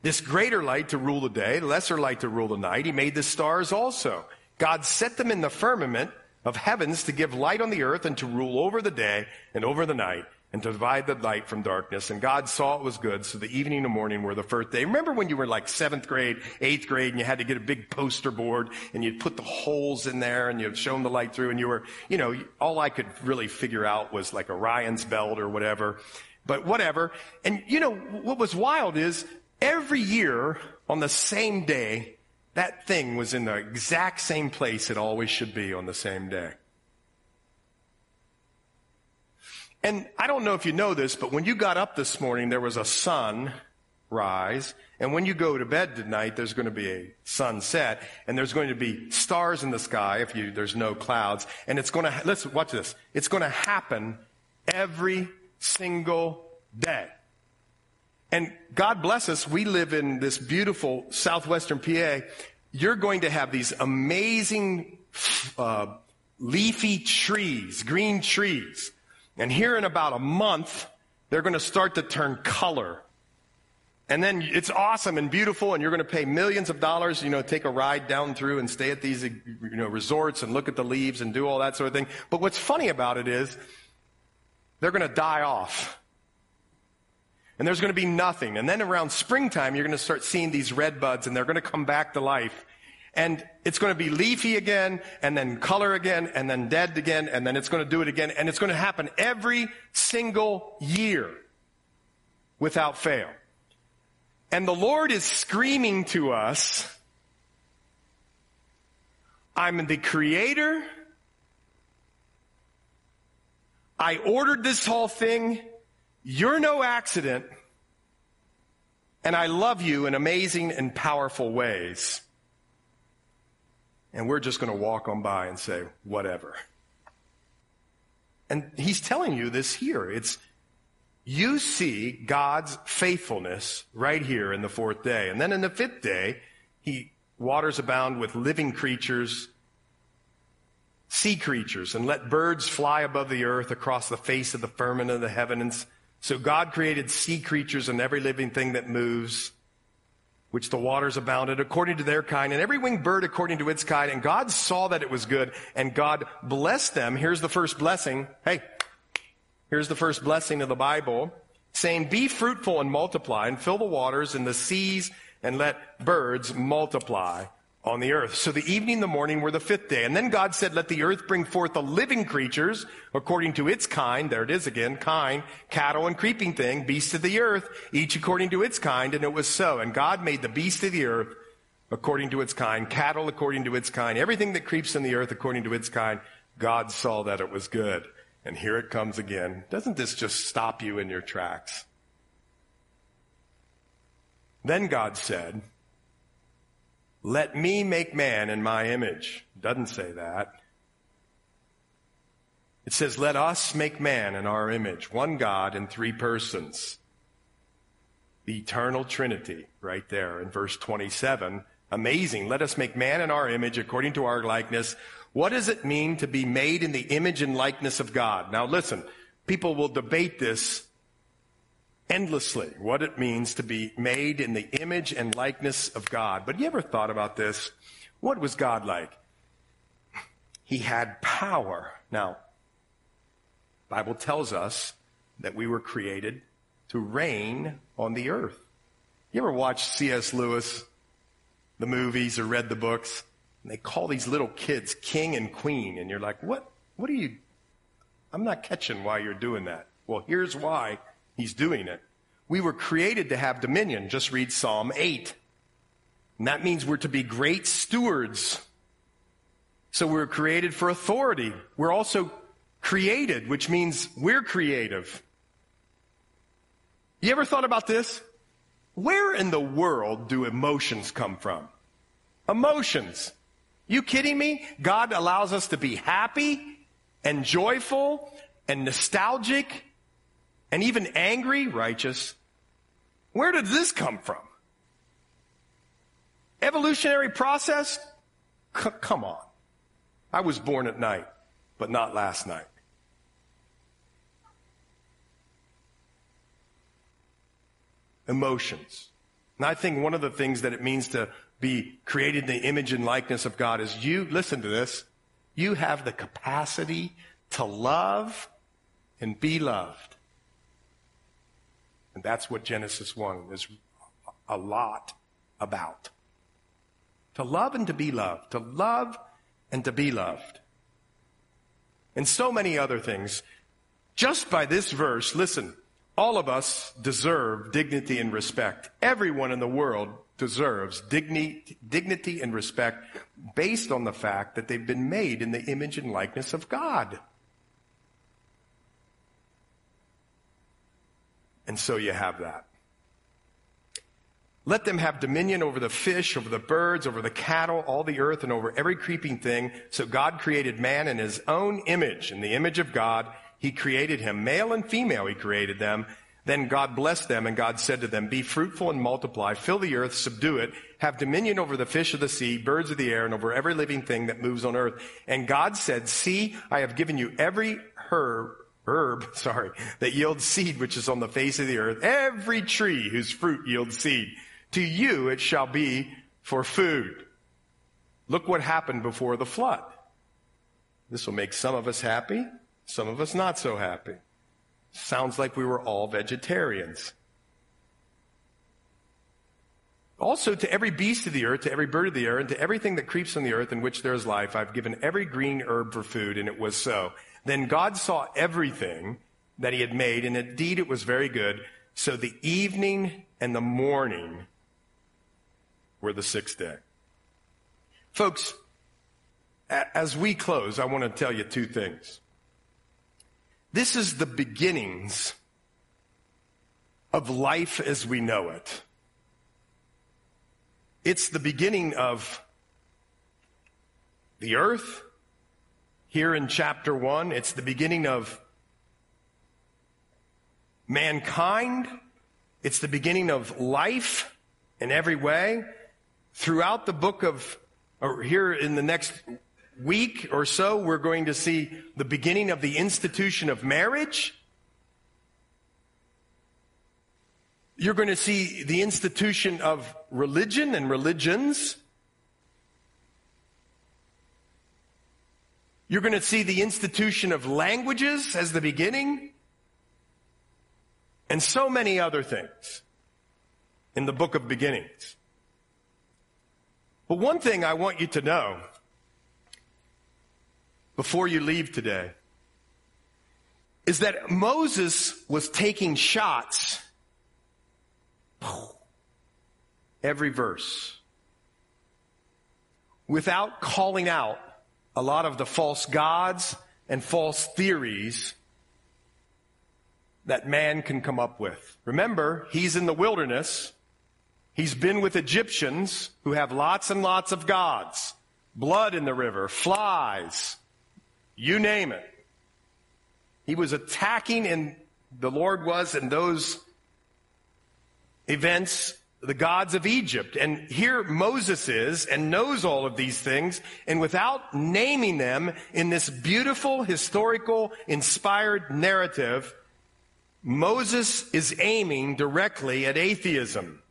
This greater light to rule the day, lesser light to rule the night. He made the stars also. God set them in the firmament of heavens to give light on the earth and to rule over the day and over the night and to divide the light from darkness. And God saw it was good. So the evening and morning were the first day. Remember when you were like seventh grade, eighth grade, and you had to get a big poster board and you'd put the holes in there and you'd show the light through and you were, you know, all I could really figure out was like Orion's belt or whatever. But whatever. And you know, what was wild is every year on the same day, that thing was in the exact same place it always should be on the same day. And I don't know if you know this, but when you got up this morning, there was a sun rise. And when you go to bed tonight, there's going to be a sunset and there's going to be stars in the sky if you, there's no clouds. And it's going to, let's watch this. It's going to happen every single day. And God bless us, we live in this beautiful southwestern PA. You're going to have these amazing uh, leafy trees, green trees and here in about a month, they're going to start to turn color. And then it's awesome and beautiful, and you're going to pay millions of dollars, you know, take a ride down through and stay at these, you know, resorts and look at the leaves and do all that sort of thing. But what's funny about it is they're going to die off. And there's going to be nothing. And then around springtime, you're going to start seeing these red buds, and they're going to come back to life and it's going to be leafy again, and then color again, and then dead again, and then it's going to do it again, and it's going to happen every single year without fail. And the Lord is screaming to us, I'm the creator. I ordered this whole thing. You're no accident. And I love you in amazing and powerful ways. And we're just going to walk on by and say, whatever. And he's telling you this here. It's, you see God's faithfulness right here in the fourth day. And then in the fifth day, he waters abound with living creatures, sea creatures, and let birds fly above the earth across the face of the firmament of the heavens. So God created sea creatures and every living thing that moves which the waters abounded according to their kind, and every winged bird according to its kind. And God saw that it was good, and God blessed them. Here's the first blessing. Hey, here's the first blessing of the Bible, saying, Be fruitful and multiply, and fill the waters and the seas, and let birds multiply on the earth. So the evening, and the morning were the fifth day. And then God said, let the earth bring forth the living creatures according to its kind. There it is again, kind, cattle and creeping thing, beasts of the earth, each according to its kind. And it was so. And God made the beast of the earth according to its kind, cattle according to its kind, everything that creeps in the earth according to its kind. God saw that it was good. And here it comes again. Doesn't this just stop you in your tracks? Then God said, let me make man in my image. Doesn't say that. It says, let us make man in our image. One God in three persons. The eternal Trinity right there in verse 27. Amazing. Let us make man in our image according to our likeness. What does it mean to be made in the image and likeness of God? Now listen, people will debate this endlessly what it means to be made in the image and likeness of God. But you ever thought about this? What was God like? He had power. Now, Bible tells us that we were created to reign on the earth. You ever watch C.S. Lewis, the movies or read the books? And they call these little kids king and queen. And you're like, what, what are you, I'm not catching why you're doing that. Well, here's why He's doing it. We were created to have dominion. Just read Psalm 8. And that means we're to be great stewards. So we're created for authority. We're also created, which means we're creative. You ever thought about this? Where in the world do emotions come from? Emotions. You kidding me? God allows us to be happy and joyful and nostalgic and even angry, righteous. Where did this come from? Evolutionary process? C- come on. I was born at night, but not last night. Emotions. And I think one of the things that it means to be created in the image and likeness of God is you, listen to this, you have the capacity to love and be loved. And that's what Genesis 1 is a lot about. To love and to be loved. To love and to be loved. And so many other things. Just by this verse, listen, all of us deserve dignity and respect. Everyone in the world deserves dignity, dignity and respect based on the fact that they've been made in the image and likeness of God. And so you have that. Let them have dominion over the fish, over the birds, over the cattle, all the earth, and over every creeping thing. So God created man in his own image. In the image of God, he created him. Male and female, he created them. Then God blessed them, and God said to them, Be fruitful and multiply, fill the earth, subdue it, have dominion over the fish of the sea, birds of the air, and over every living thing that moves on earth. And God said, See, I have given you every herb, herb, <laughs> sorry, that yields seed which is on the face of the earth, every tree whose fruit yields seed. To you it shall be for food. Look what happened before the flood. This will make some of us happy, some of us not so happy. Sounds like we were all vegetarians. Also, to every beast of the earth, to every bird of the air, and to everything that creeps on the earth in which there is life, I've given every green herb for food, and it was so. Then God saw everything that he had made, and indeed it was very good. So the evening and the morning were the sixth day. Folks, as we close, I want to tell you two things. This is the beginnings of life as we know it. It's the beginning of the earth. Here in chapter one, it's the beginning of mankind. It's the beginning of life in every way. Throughout the book of, or here in the next week or so, we're going to see the beginning of the institution of marriage. You're going to see the institution of religion and religions. You're going to see the institution of languages as the beginning. And so many other things in the book of beginnings. But one thing I want you to know before you leave today is that Moses was taking shots every verse without calling out a lot of the false gods and false theories that man can come up with. Remember, he's in the wilderness. He's been with Egyptians who have lots and lots of gods. Blood in the river, flies, you name it. He was attacking and the Lord was in those events the gods of Egypt. And here Moses is and knows all of these things. And without naming them in this beautiful, historical, inspired narrative, Moses is aiming directly at atheism.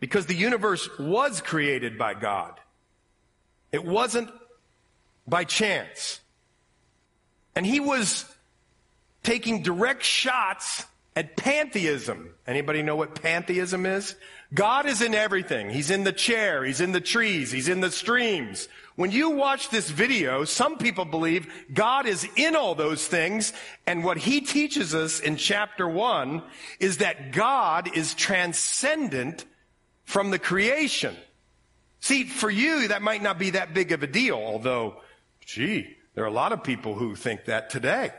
Because the universe was created by God. It wasn't by chance. And he was taking direct shots at pantheism. Anybody know what pantheism is? God is in everything. He's in the chair. He's in the trees. He's in the streams. When you watch this video, some people believe God is in all those things. And what he teaches us in chapter one is that God is transcendent from the creation. See, for you, that might not be that big of a deal, although, gee, there are a lot of people who think that today.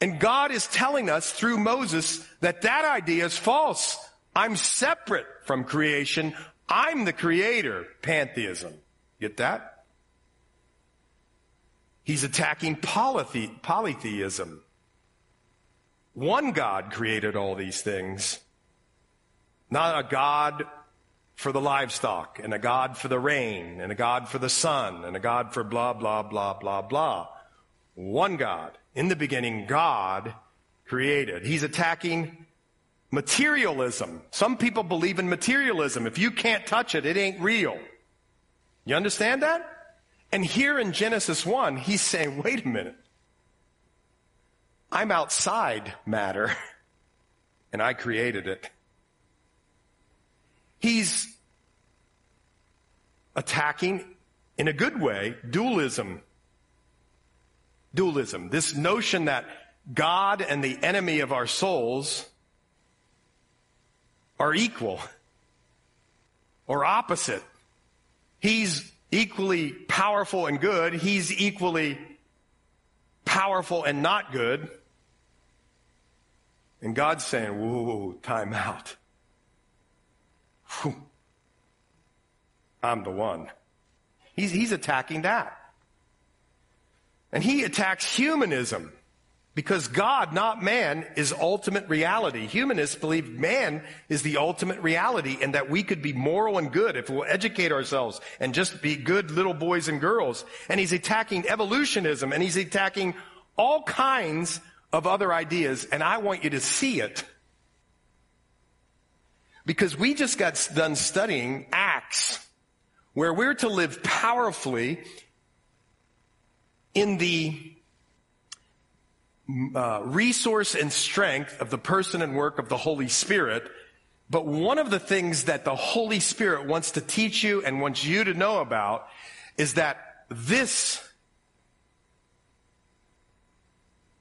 And God is telling us through Moses that that idea is false. I'm separate from creation. I'm the creator. Pantheism. Get that? He's attacking polythe- polytheism. One God created all these things. Not a God for the livestock, and a God for the rain, and a God for the sun, and a God for blah, blah, blah, blah, blah. One God. In the beginning, God created. He's attacking materialism. Some people believe in materialism. If you can't touch it, it ain't real. You understand that? And here in Genesis 1, he's saying, wait a minute. I'm outside matter, <laughs> and I created it. He's attacking, in a good way, dualism. Dualism. This notion that God and the enemy of our souls are equal or opposite. He's equally powerful and good. He's equally powerful and not good. And God's saying, whoa, time out. I'm the one. He's, he's attacking that. And he attacks humanism because God, not man, is ultimate reality. Humanists believe man is the ultimate reality and that we could be moral and good if we'll educate ourselves and just be good little boys and girls. And he's attacking evolutionism and he's attacking all kinds of other ideas. And I want you to see it because we just got done studying Acts, where we're to live powerfully in the uh, resource and strength of the person and work of the Holy Spirit. But one of the things that the Holy Spirit wants to teach you and wants you to know about is that this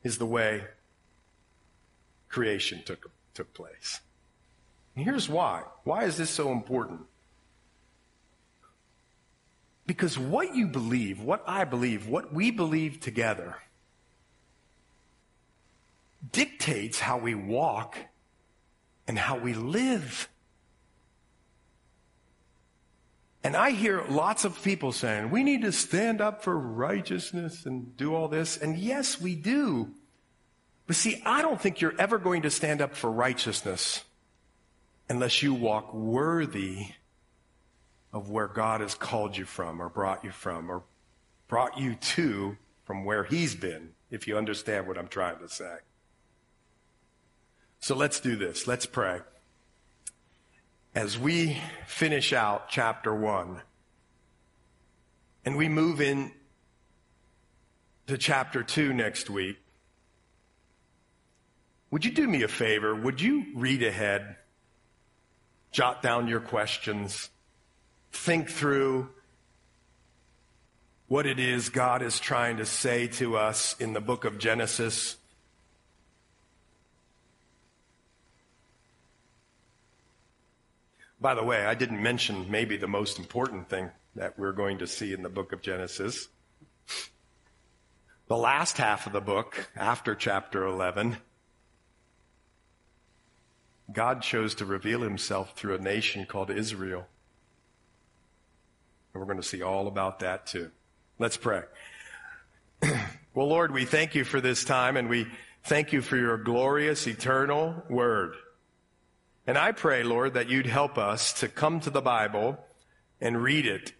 is the way creation took, took place. And here's why. Why is this so important? Because what you believe, what I believe, what we believe together dictates how we walk and how we live. And I hear lots of people saying, we need to stand up for righteousness and do all this. And yes, we do. But see, I don't think you're ever going to stand up for righteousness unless you walk worthy of where God has called you from or brought you from or brought you to from where He's been, if you understand what I'm trying to say. So let's do this. Let's pray. As we finish out chapter one and we move in to chapter two next week, would you do me a favor? Would you read ahead? Jot down your questions. Think through what it is God is trying to say to us in the book of Genesis. By the way, I didn't mention maybe the most important thing that we're going to see in the book of Genesis. The last half of the book, after chapter 11, God chose to reveal himself through a nation called Israel. And we're going to see all about that too. Let's pray. <clears throat> well, Lord, we thank you for this time and we thank you for your glorious eternal word. And I pray, Lord, that you'd help us to come to the Bible and read it.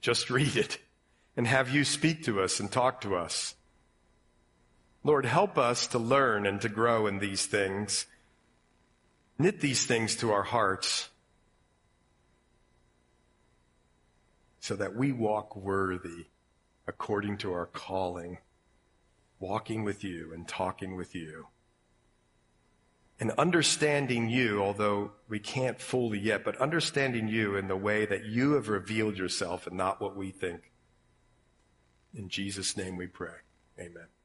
Just read it and have you speak to us and talk to us. Lord, help us to learn and to grow in these things Knit these things to our hearts so that we walk worthy according to our calling, walking with you and talking with you. And understanding you, although we can't fully yet, but understanding you in the way that you have revealed yourself and not what we think. In Jesus' name we pray. Amen.